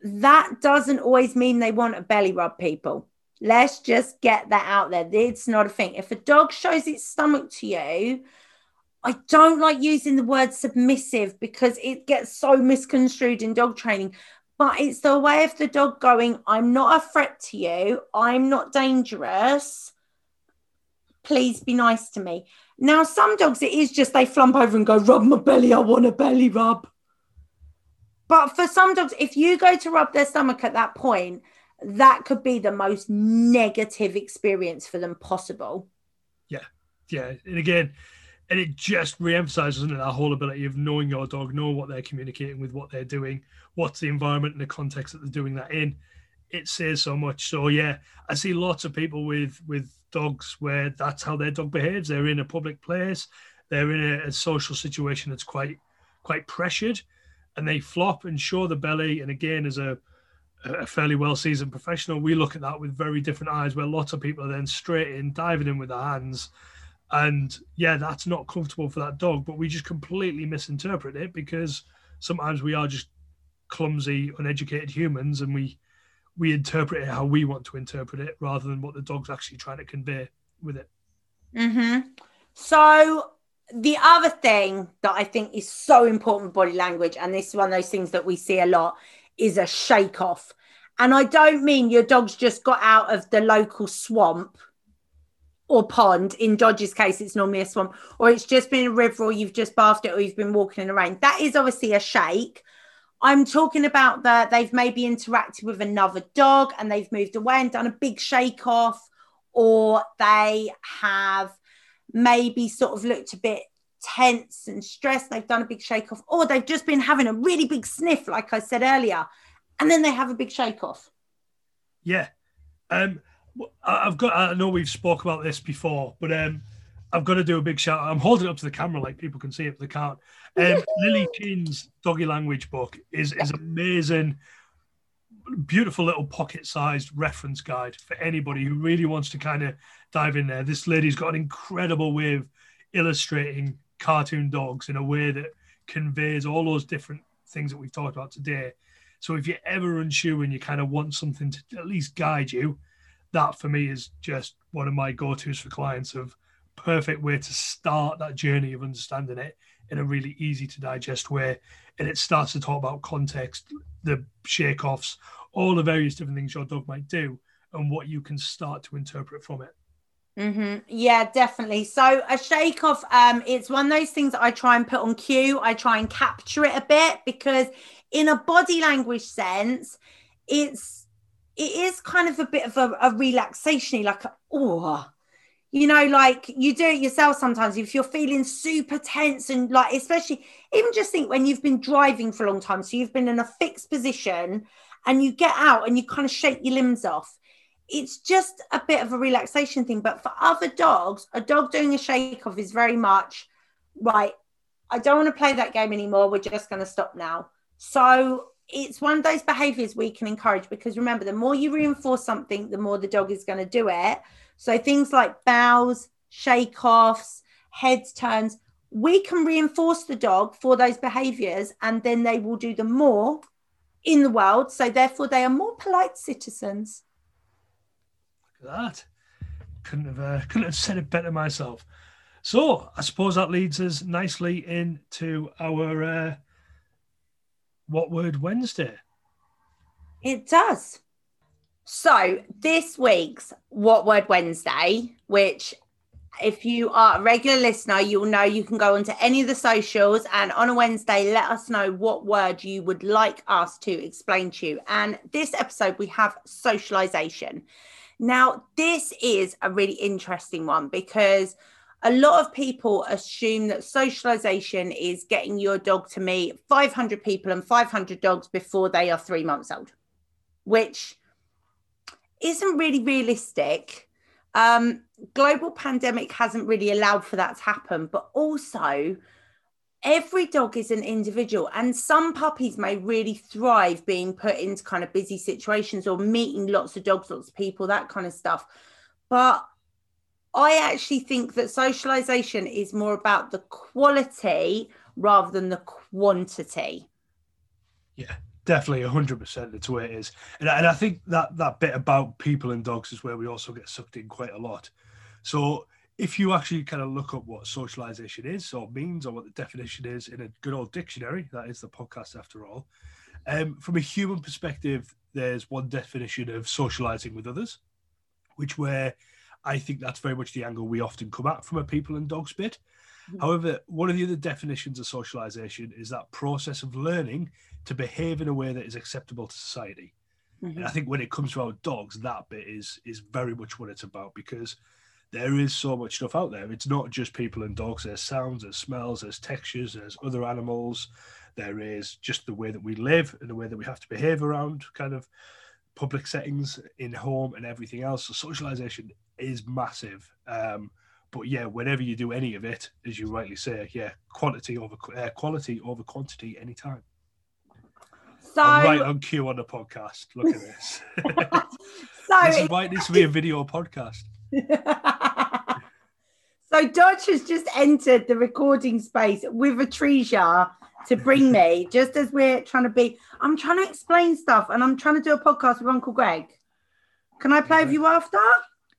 B: that doesn't always mean they want a belly rub, people. Let's just get that out there. It's not a thing. If a dog shows its stomach to you, I don't like using the word submissive because it gets so misconstrued in dog training. But it's the way of the dog going, I'm not a threat to you. I'm not dangerous. Please be nice to me. Now, some dogs, it is just they flump over and go, rub my belly. I want a belly rub. But for some dogs, if you go to rub their stomach at that point, that could be the most negative experience for them possible.
A: Yeah. Yeah. And again, and it just re-emphasizes it, that whole ability of knowing your dog, know what they're communicating with, what they're doing, what's the environment and the context that they're doing that in. It says so much. So yeah, I see lots of people with with dogs where that's how their dog behaves. They're in a public place, they're in a, a social situation that's quite quite pressured, and they flop and show the belly. And again, as a a fairly well seasoned professional, we look at that with very different eyes. Where lots of people are then straight in, diving in with their hands and yeah, that's not comfortable for that dog, but we just completely misinterpret it because sometimes we are just clumsy, uneducated humans and we we interpret it how we want to interpret it rather than what the dog's actually trying to convey with it.
B: Mm-hmm. So the other thing that I think is so important body language, and this is one of those things that we see a lot, is a shake off. And I don't mean your dog's just got out of the local swamp or pond. In Dodge's case, it's normally a swamp, or it's just been a river, or you've just bathed it, or you've been walking in the rain. That is obviously a shake. I'm talking about that they've maybe interacted with another dog and they've moved away and done a big shake off, or they have maybe sort of looked a bit tense and stressed. They've done a big shake off, or they've just been having a really big sniff, like I said earlier, and then they have a big shake off.
A: Yeah. Um, I've got. I know we've spoke about this before, but um, I've got to do a big shout. I'm holding it up to the camera like people can see it, but they can't. Um, [laughs] Lili Chin's doggy language book is is amazing. Beautiful little pocket-sized reference guide for anybody who really wants to kind of dive in there. This lady's got an incredible way of illustrating cartoon dogs in a way that conveys all those different things that we've talked about today. So if you're ever unsure and you kind of want something to at least guide you, that for me is just one of my go-to's for clients of perfect way to start that journey of understanding it in a really easy to digest way and it starts to talk about context the shake offs all the various different things your dog might do and what you can start to interpret from it
B: Mm-hmm. Yeah, definitely. So a shake off, um, it's one of those things I try and put on cue. I try and capture it a bit because, in a body language sense, it's it is kind of a bit of a, a relaxation, like oh, you know, like you do it yourself sometimes if you're feeling super tense and like, especially even just think when you've been driving for a long time, so you've been in a fixed position and you get out and you kind of shake your limbs off. It's just a bit of a relaxation thing. But for other dogs, a dog doing a shake off is very much right. I don't want to play that game anymore. We're just going to stop now. So it's one of those behaviors we can encourage because remember, the more you reinforce something, the more the dog is going to do it. So things like bows, shake offs, heads turns, we can reinforce the dog for those behaviors and then they will do them more in the world. So therefore, they are more polite citizens.
A: Look at that. Couldn't have, uh, couldn't have said it better myself. So I suppose that leads us nicely into our uh, What Word Wednesday.
B: It does. So this week's What Word Wednesday, which if you are a regular listener, you'll know you can go onto any of the socials and on a Wednesday, let us know what word you would like us to explain to you. And this episode, we have socialization. Now, this is a really interesting one because a lot of people assume that socialization is getting your dog to meet 500 people and 500 dogs before they are three months old, which isn't really realistic. Um, global pandemic hasn't really allowed for that to happen, but also every dog is an individual and some puppies may really thrive being put into kind of busy situations or meeting lots of dogs lots of people that kind of stuff but i actually think that socialization is more about the quality rather than the quantity.
A: Yeah definitely 100% that's where it is. And, and i think that that bit about people and dogs is where we also get sucked in quite a lot. So if you actually kind of look up what socialization is or means or what the definition is in a good old dictionary that is the podcast after all um, from a human perspective there's one definition of socializing with others which where i think that's very much the angle we often come at from a people and dogs bit mm-hmm. however one of the other definitions of socialization is that process of learning to behave in a way that is acceptable to society. Mm-hmm. And I think when it comes to our dogs, that bit is is very much what it's about because there is so much stuff out there. It's not just people and dogs. There's sounds, there's smells, there's textures, there's other animals. There is just the way that we live and the way that we have to behave around kind of public settings in home and everything else. So socialization is massive. Um, but yeah, whenever you do any of it, as you rightly say, yeah, quantity over uh, quality over quantity anytime. So I'm right on cue on the podcast. Look at this. [laughs] [laughs] so this is why it needs to be a [laughs] video podcast.
B: so Dodge has just entered the recording space with a treasure to bring me, just as we're trying to be. I'm trying to explain stuff, and I'm trying to do a podcast with Uncle Greg. Can I play yeah. with you after?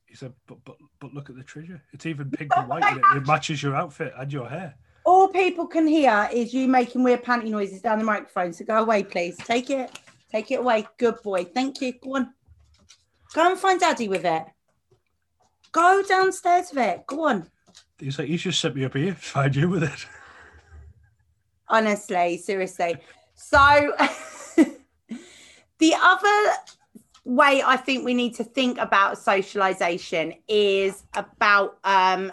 A: He said, "But but but look at the treasure. It's even pink and white. it, it matches your outfit and your hair."
B: all people can hear is you making weird panty noises down the microphone. So go away, please. Take it. Take it away. Good boy. Thank you. Go on. Go and find daddy with it. Go downstairs with it. Go on.
A: He's like, you just set me up here. [laughs] Find you with it.
B: Honestly, seriously. So [laughs] the other way I think we need to think about socialization is about um,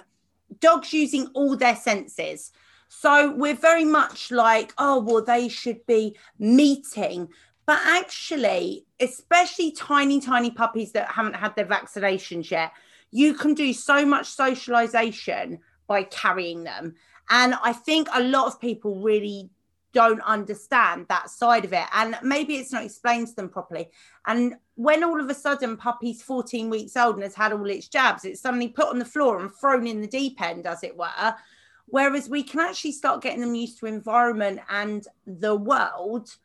B: dogs using all their senses. So we're very much like, oh, well, they should be meeting. But actually, especially tiny, tiny puppies that haven't had their vaccinations yet, you can do so much socialization by carrying them. And I think a lot of people really don't understand that side of it. And maybe it's not explained to them properly. And when all of a sudden puppy's 14 weeks old and has had all its jabs, it's suddenly put on the floor and thrown in the deep end, as it were. Whereas we can actually start getting them used to environment and the world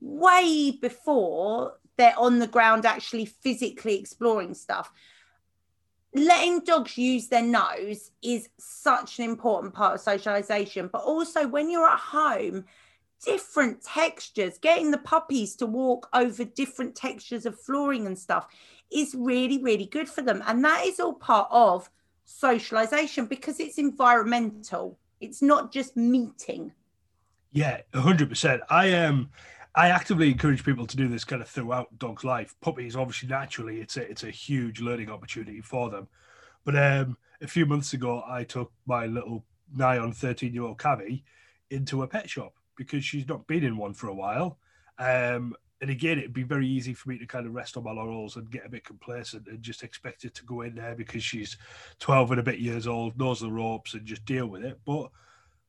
B: way before they're on the ground actually physically exploring stuff letting dogs use their nose is such an important part of socialization but also when you're at home different textures, getting the puppies to walk over different textures of flooring and stuff is really, really good for them. And that is all part of socialization because it's environmental, it's not just meeting.
A: Yeah, 100%. I am. Um, I actively encourage people to do this kind of throughout dog's life. Puppies, obviously, naturally, it's a it's a huge learning opportunity for them. But um, a few months ago, I took my little nigh on 13 year old Cavi into a pet shop because she's not been in one for a while. Um, and again, it'd be very easy for me to kind of rest on my laurels and get a bit complacent and just expect her to go in there because she's 12 and a bit years old, knows the ropes, and just deal with it. But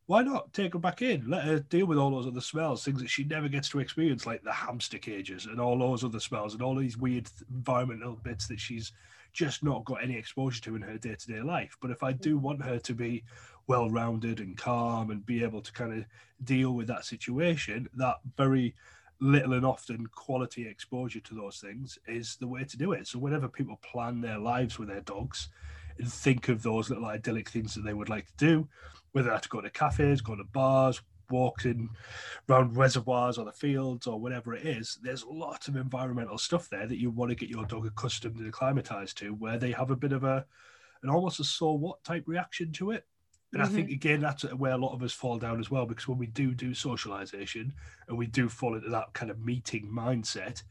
A: why not take her back in? Let her deal with all those other smells, things that she never gets to experience, like the hamster cages and all those other smells and all these weird environmental bits that she's just not got any exposure to in her day to day life. But if I do want her to be well rounded and calm and be able to kind of deal with that situation, that very little and often quality exposure to those things is the way to do it. So whenever people plan their lives with their dogs and think of those little idyllic things that they would like to do, whether that's go to cafes, go to bars, walking around reservoirs or the fields or whatever it is, there's lots of environmental stuff there that you want to get your dog accustomed and acclimatized to, where they have a bit of a an almost a so what type reaction to it. And mm-hmm. I think again that's where a lot of us fall down as well, because when we do do socialization and we do fall into that kind of meeting mindset,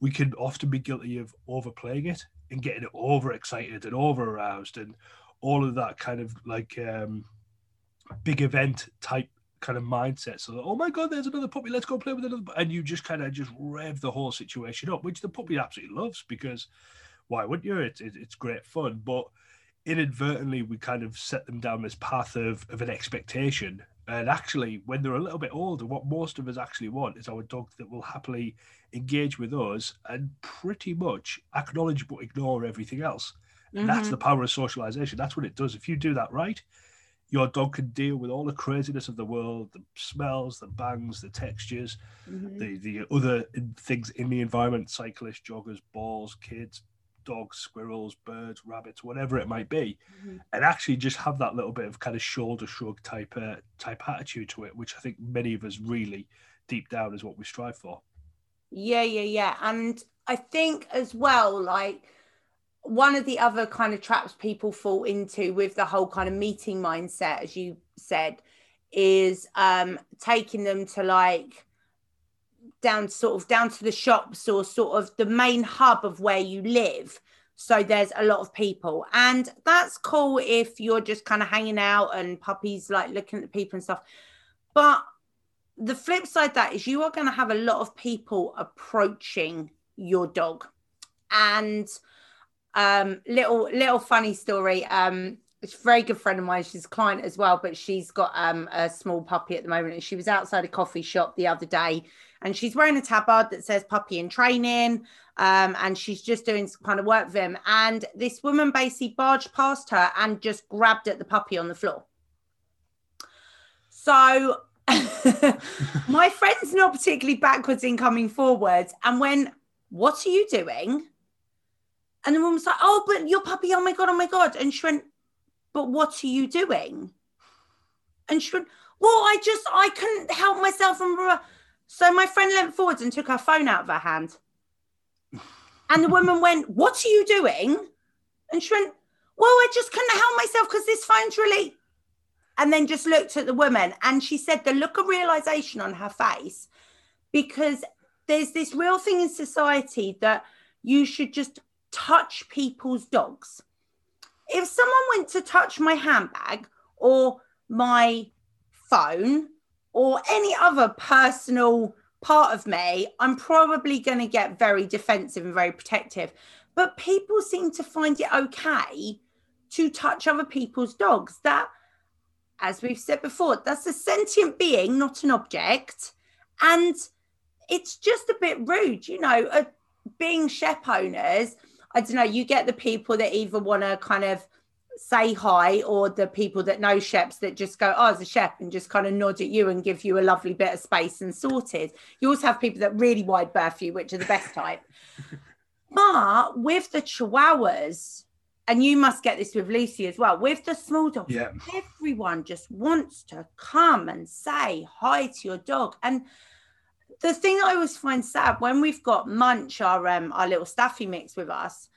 A: we can often be guilty of overplaying it and getting overexcited and over aroused and all of that kind of like um, big event type kind of mindset. So, oh my God, there's another puppy. Let's go play with another. And you just kind of just rev the whole situation up, which the puppy absolutely loves because why wouldn't you? It, it, it's great fun. But inadvertently, we kind of set them down this path of, of an expectation. And actually, when they're a little bit older, what most of us actually want is our dog that will happily engage with us and pretty much acknowledge but ignore everything else. Mm-hmm. that's the power of socialization. That's what it does. If you do that right, your dog can deal with all the craziness of the world the smells the bangs the textures mm-hmm. the the other things in the environment cyclists joggers balls kids dogs squirrels birds rabbits whatever it might be mm-hmm. and actually just have that little bit of kind of shoulder shrug type uh, type attitude to it which i think many of us really deep down is what we strive for
B: yeah yeah yeah and i think as well like one of the other kind of traps people fall into with the whole kind of meeting mindset, as you said, is um, taking them to like down sort of down to the shops or sort of the main hub of where you live. So there's a lot of people, and that's cool if you're just kind of hanging out and puppies like looking at the people and stuff. But the flip side that is you are going to have a lot of people approaching your dog, and um, little little funny story. Um, it's a very good friend of mine. She's a client as well, but she's got um, a small puppy at the moment. And she was outside a coffee shop the other day, and she's wearing a tabard that says "puppy in training," um, and she's just doing some kind of work with him. And this woman basically barged past her and just grabbed at the puppy on the floor. So [laughs] my friend's not particularly backwards in coming forwards, and when what are you doing? And the woman was like, Oh, but your puppy, oh my God, oh my God. And she went, But what are you doing? And she went, Well, I just, I couldn't help myself. And so my friend leant forwards and took her phone out of her hand. And the woman went, What are you doing? And she went, Well, I just couldn't help myself because this phone's really. And then just looked at the woman and she said the look of realization on her face because there's this real thing in society that you should just touch people's dogs. If someone went to touch my handbag or my phone or any other personal part of me, I'm probably going to get very defensive and very protective. But people seem to find it okay to touch other people's dogs. That, as we've said before, that's a sentient being, not an object. And it's just a bit rude, you know, uh, being shep owners I don't know, you get the people that either want to kind of say hi or the people that know sheps that just go, oh, as a shep and just kind of nod at you and give you a lovely bit of space and sorted. You also have people that really wide berth you, which are the best type. [laughs] but with the chihuahuas, and you must get this with Lucy as well, with the small dogs, yeah. everyone just wants to come and say hi to your dog. And the thing I always find sad when we've got Munch, our um, our little staffy mix with us,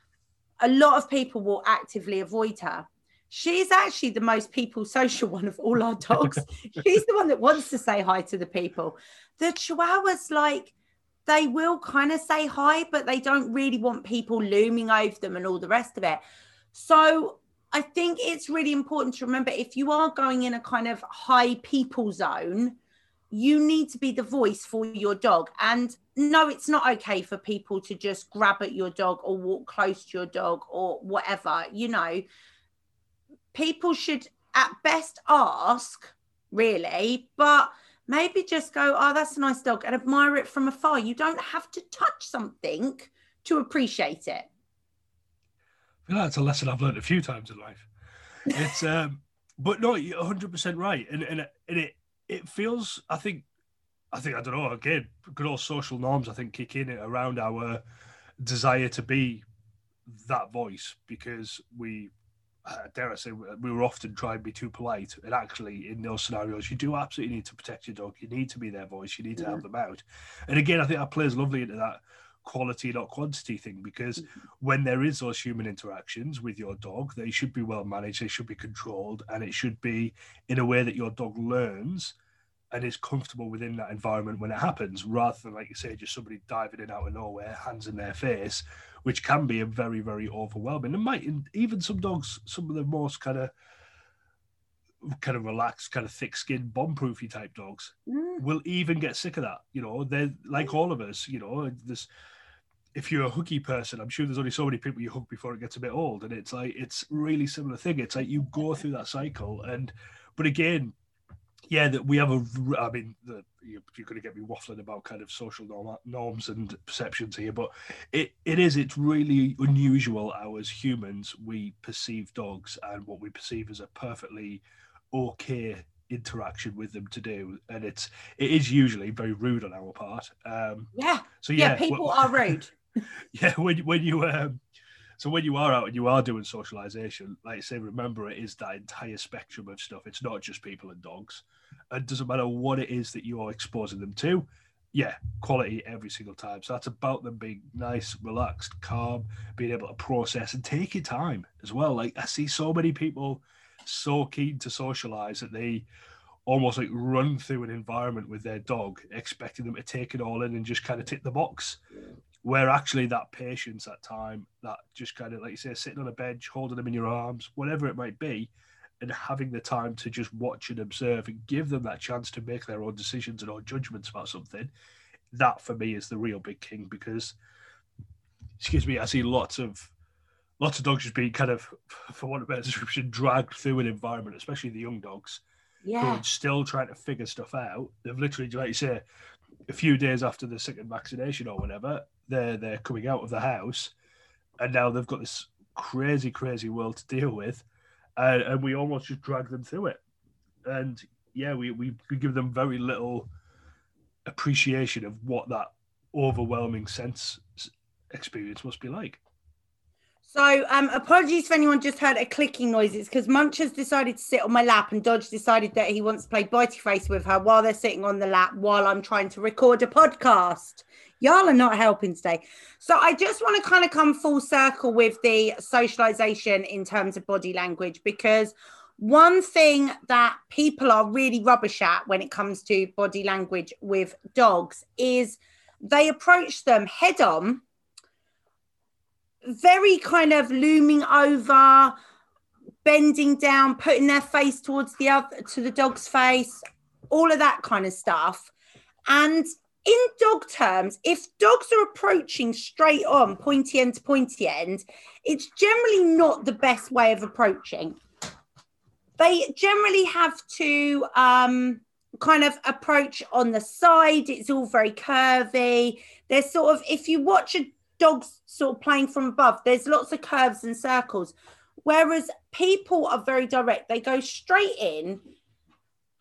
B: a lot of people will actively avoid her. She's actually the most people social one of all our dogs. [laughs] She's the one that wants to say hi to the people. The Chihuahuas, like, they will kind of say hi, but they don't really want people looming over them and all the rest of it. So I think it's really important to remember if you are going in a kind of high people zone, you need to be the voice for your dog. And no, it's not okay for people to just grab at your dog or walk close to your dog or whatever. You know, people should at best ask, really, but maybe just go, oh, that's a nice dog and admire it from afar. You don't have to touch something to appreciate it.
A: I feel like that's a lesson I've learned a few times in life. It's, um, [laughs] but no, you're 100% right. And, and, and it, it feels, I think, I think, I don't know, again, good old social norms, I think, kick in around our desire to be that voice because we, uh, dare I say, we were often trying to be too polite. And actually, in those scenarios, you do absolutely need to protect your dog. You need to be their voice. You need to yeah. help them out. And again, I think that plays lovely into that quality, not quantity thing, because mm-hmm. when there is those human interactions with your dog, they should be well managed, they should be controlled, and it should be in a way that your dog learns and is comfortable within that environment when it happens, rather than, like you say, just somebody diving in out of nowhere, hands in their face, which can be a very, very overwhelming. And might even some dogs, some of the most kind of kind of relaxed, kind of thick-skinned, bomb-proofy type dogs mm. will even get sick of that. You know, they're like all of us. You know, this if you're a hooky person, I'm sure there's only so many people you hook before it gets a bit old, and it's like it's really similar thing. It's like you go through that cycle, and but again, yeah, that we have a. I mean, the, you're going to get me waffling about kind of social norm, norms and perceptions here, but it, it is. It's really unusual how as humans we perceive dogs and what we perceive as a perfectly okay interaction with them to do, and it's it is usually very rude on our part. Um,
B: yeah. So yeah, yeah people are [laughs] rude. [laughs]
A: yeah, when when you um, so when you are out and you are doing socialization, like I say, remember it is that entire spectrum of stuff. It's not just people and dogs. It doesn't matter what it is that you're exposing them to. Yeah, quality every single time. So that's about them being nice, relaxed, calm, being able to process and take your time as well. Like I see so many people so keen to socialize that they almost like run through an environment with their dog, expecting them to take it all in and just kind of tick the box. Where actually that patience, that time, that just kind of like you say, sitting on a bench, holding them in your arms, whatever it might be, and having the time to just watch and observe and give them that chance to make their own decisions and own judgments about something, that for me is the real big king because excuse me, I see lots of lots of dogs just being kind of, [laughs] for want of a better description, dragged through an environment, especially the young dogs,
B: yeah.
A: who are still trying to figure stuff out. They've literally, like you say, a few days after the second vaccination or whatever, they're they're coming out of the house, and now they've got this crazy, crazy world to deal with and, and we almost just drag them through it. And yeah, we, we, we give them very little appreciation of what that overwhelming sense experience must be like.
B: So, um, apologies if anyone just heard a clicking noise. It's because Munch has decided to sit on my lap, and Dodge decided that he wants to play Bitey Face with her while they're sitting on the lap while I'm trying to record a podcast. Y'all are not helping today. So, I just want to kind of come full circle with the socialization in terms of body language because one thing that people are really rubbish at when it comes to body language with dogs is they approach them head on very kind of looming over, bending down, putting their face towards the other to the dog's face, all of that kind of stuff. And in dog terms, if dogs are approaching straight on, pointy end to pointy end, it's generally not the best way of approaching. They generally have to um, kind of approach on the side. It's all very curvy. They're sort of, if you watch a dogs sort of playing from above. There's lots of curves and circles. Whereas people are very direct, they go straight in,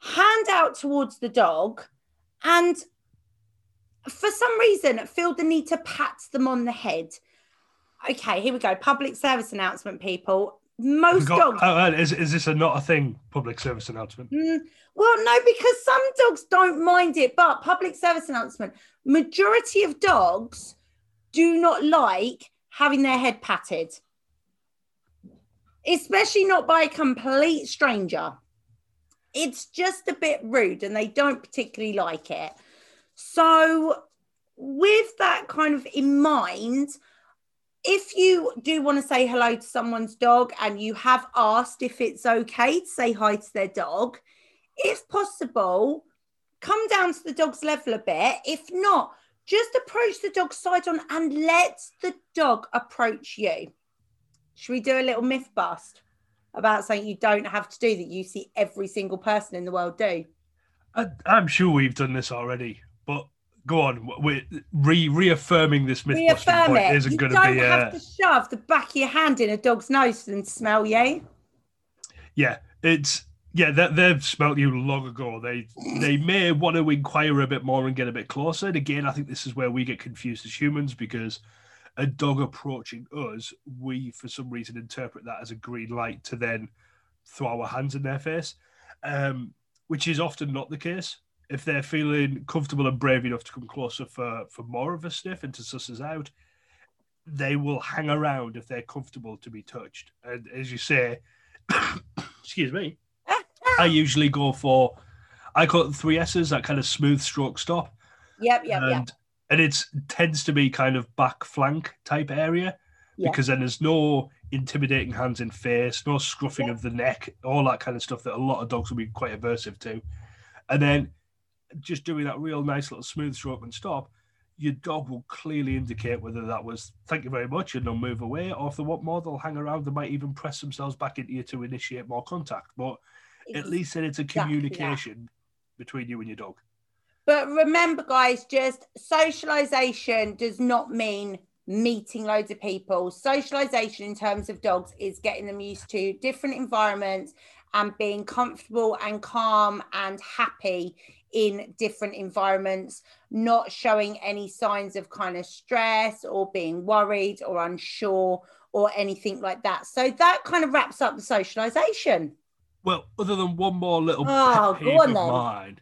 B: hand out towards the dog, and for some reason feel the need to pat them on the head. Okay, here we go. Public service announcement, people. Most got, dogs.
A: Oh, is, is this a not a thing? Public service announcement.
B: Mm, well, no, because some dogs don't mind it, but public service announcement. Majority of dogs do not like having their head patted, especially not by a complete stranger. It's just a bit rude and they don't particularly like it. So, with that kind of in mind, if you do want to say hello to someone's dog and you have asked if it's okay to say hi to their dog, if possible, come down to the dog's level a bit. If not, just approach the dog side on and let the dog approach you. Should we do a little myth bust about something you don't have to do that you see every single person in the world do?
A: I, I'm sure we've done this already, but go on. We're re- reaffirming this myth
B: Reaffirm
A: point
B: it.
A: isn't
B: You don't have
A: Uh,
B: to shove the back of your hand in a dog's nose and smell you.
A: yeah, it's yeah. They, they've smelt you long ago. They they may want to inquire a bit more and get a bit closer. And again, I think this is where we get confused as humans because a dog approaching us, we for some reason interpret that as a green light to then throw our hands in their face, um, which is often not the case. If they're feeling comfortable and brave enough to come closer for for more of a sniff and to suss us out, they will hang around if they're comfortable to be touched. And as you say, [coughs] excuse me, I usually go for I call it three S's, that kind of smooth stroke stop.
B: Yep, yep,
A: and
B: yep.
A: and it tends to be kind of back flank type area
B: Yeah.
A: because then there's no intimidating hands in face, no scruffing
B: Yeah.
A: of the neck, all that kind of stuff that a lot of dogs will be quite aversive to. And then just doing that real nice little smooth stroke and stop, your dog will clearly indicate whether that was thank you very much and they'll move away, or if they want more, they'll hang around. They might even press themselves back into you to initiate more contact. But at least then it's a communication between you and your dog.
B: But remember, guys, just socialization does not mean meeting loads of people. Socialization in terms of dogs is getting them used to different environments and being comfortable and calm and happy in different environments, not showing any signs of kind of stress or being worried or unsure or anything like that. So that kind of wraps up the socialization.
A: Well, other than one more little
B: Oh, go on
A: of
B: then.
A: mine.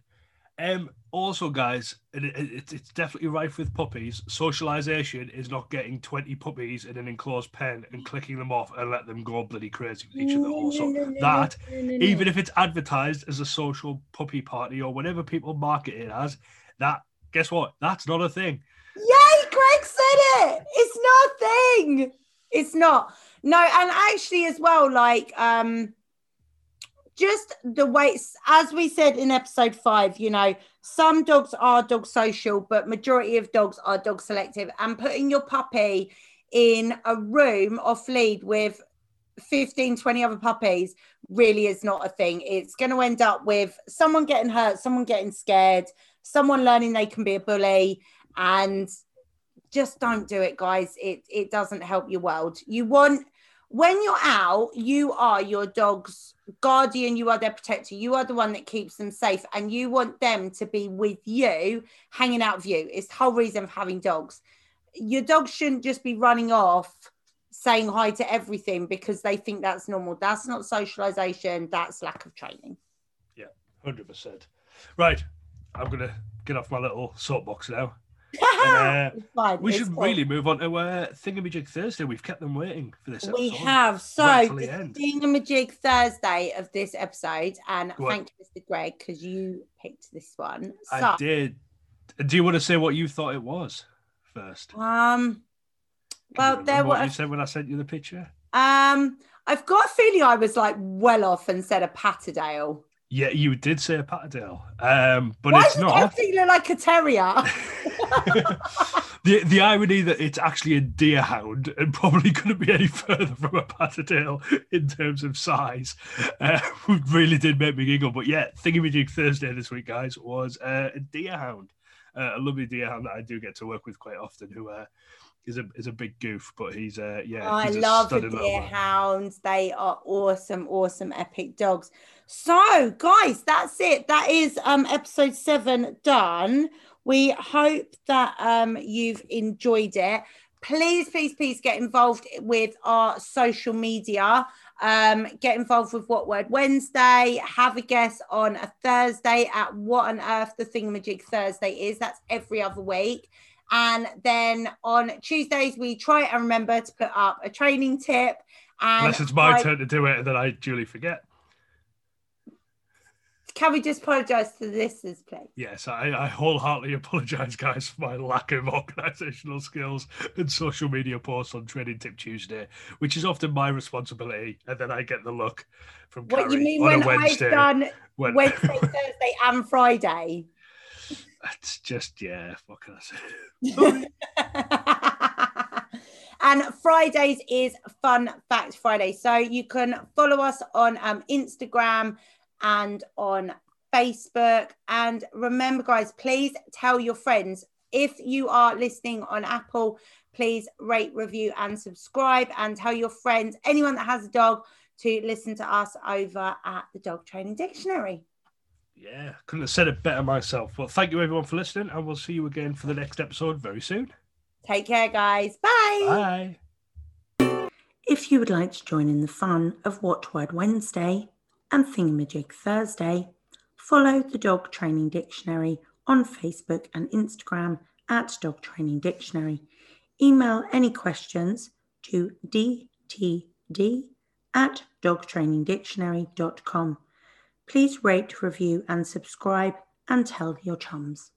A: Um, also, guys, and it, it, it's definitely rife with puppies. Socialization is not getting 20 puppies in an enclosed pen and clicking them off and let them go bloody crazy with each other. Also, that, even if it's advertised as a social puppy party or whatever people market it as, that, guess what? That's not a thing.
B: Yay, Greg said it. It's not a thing. It's not. No, and actually as well, like um just the way as we said in episode five, you know, some dogs are dog social, but majority of dogs are dog selective. And putting your puppy in a room off lead with 15, 20 other puppies really is not a thing. It's going to end up with someone getting hurt, someone getting scared, someone learning they can be a bully, and just don't do it, guys. It it doesn't help your world. You want when you're out, you are your dog's guardian, you are their protector, you are the one that keeps them safe, and you want them to be with you, hanging out with you. It's the whole reason of having dogs. Your dog shouldn't just be running off saying hi to everything because they think that's normal. That's not socialization, that's lack of training.
A: Yeah, Hundred percent. Right, I'm gonna get off my little soapbox now. And, uh,
B: fine,
A: we should
B: fine.
A: really move on to uh, Thingamajig Thursday. We've kept them waiting for this episode.
B: We have. So,
A: Right the end.
B: thingamajig Thursday of this episode, and
A: Go on.
B: thank you, Mr. Greg, because you picked this one. So,
A: I did. Do you want to say what you thought it was first?
B: um, well, there were.
A: you said when I sent you the picture.
B: Um, I've got a feeling I was like well off and said a Patterdale.
A: Yeah, you did say a Patterdale, um, but
B: Why
A: it's not.
B: everything look like a terrier? [laughs] [laughs]
A: the the irony that it's actually a deerhound and probably couldn't be any further from a Patterdale in terms of size uh, [laughs] really did make me giggle. But yeah, Thingamajig Thursday this week, guys, was uh, a deerhound, uh, a lovely deerhound that I do get to work with quite often. Who uh, is a is a big goof, but he's uh, yeah,
B: I
A: he's a
B: love the
A: man.
B: deerhounds. They are awesome, awesome, epic dogs. So, guys, that's it. That is um episode seven done. We hope that um you've enjoyed it. Please, please, please get involved with our social media. Um, get involved with What Word Wednesday. Have a guess on a Thursday at What on Earth the Thingamajig Thursday is. That's every other week. And then on Tuesdays, we try and remember to put up a training tip. And
A: Unless it's my
B: I-
A: turn to do it, and then I duly forget.
B: Can we just apologise to the listeners, please?
A: Yes, I, I wholeheartedly [laughs] apologise, guys, for my lack of [laughs] organisational skills and social media posts on Training Tip Tuesday, which is often my responsibility, and then I get the look from
B: What you mean
A: on
B: when
A: Wednesday.
B: I've done
A: when- [laughs]
B: Wednesday, Thursday, and Friday?
A: It's just yeah. What can I say?
B: and Fridays is Fun Fact Friday. So you can follow us on um, Instagram and on Facebook. And remember, guys, please tell your friends. If you are listening on Apple, please rate, review, and subscribe. And tell your friends, anyone that has a dog, to listen to us over at the Dog Training Dictionary.
A: Yeah, couldn't have said it better myself. Well, thank you everyone for listening, and we'll see you again for the next episode very soon.
B: Take care, guys. Bye.
A: Bye.
B: If you would like to join in the fun of Watchword Wednesday and Thingamajig Thursday, follow the Dog Training Dictionary on Facebook and Instagram at Dog Training Dictionary. Email any questions to dtd at dogtrainingdictionary.com. Please rate, review, and subscribe and tell your chums.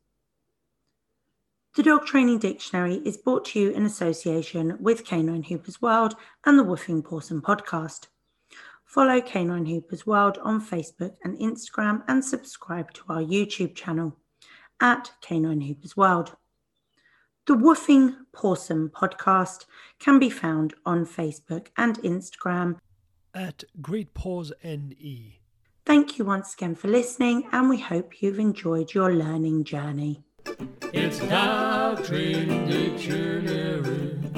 B: The Dog Training Dictionary is brought to you in association with Canine Hooper's World and the Woofing Pawsome podcast. Follow Canine Hooper's World on Facebook and Instagram and subscribe to our YouTube channel at Canine Hooper's World. The Woofing Pawsome podcast can be found on Facebook and Instagram.
A: At Great Pause NE.
B: Thank you once again for listening, and we hope you've enjoyed your learning journey.
C: It's Dog Training Dictionary.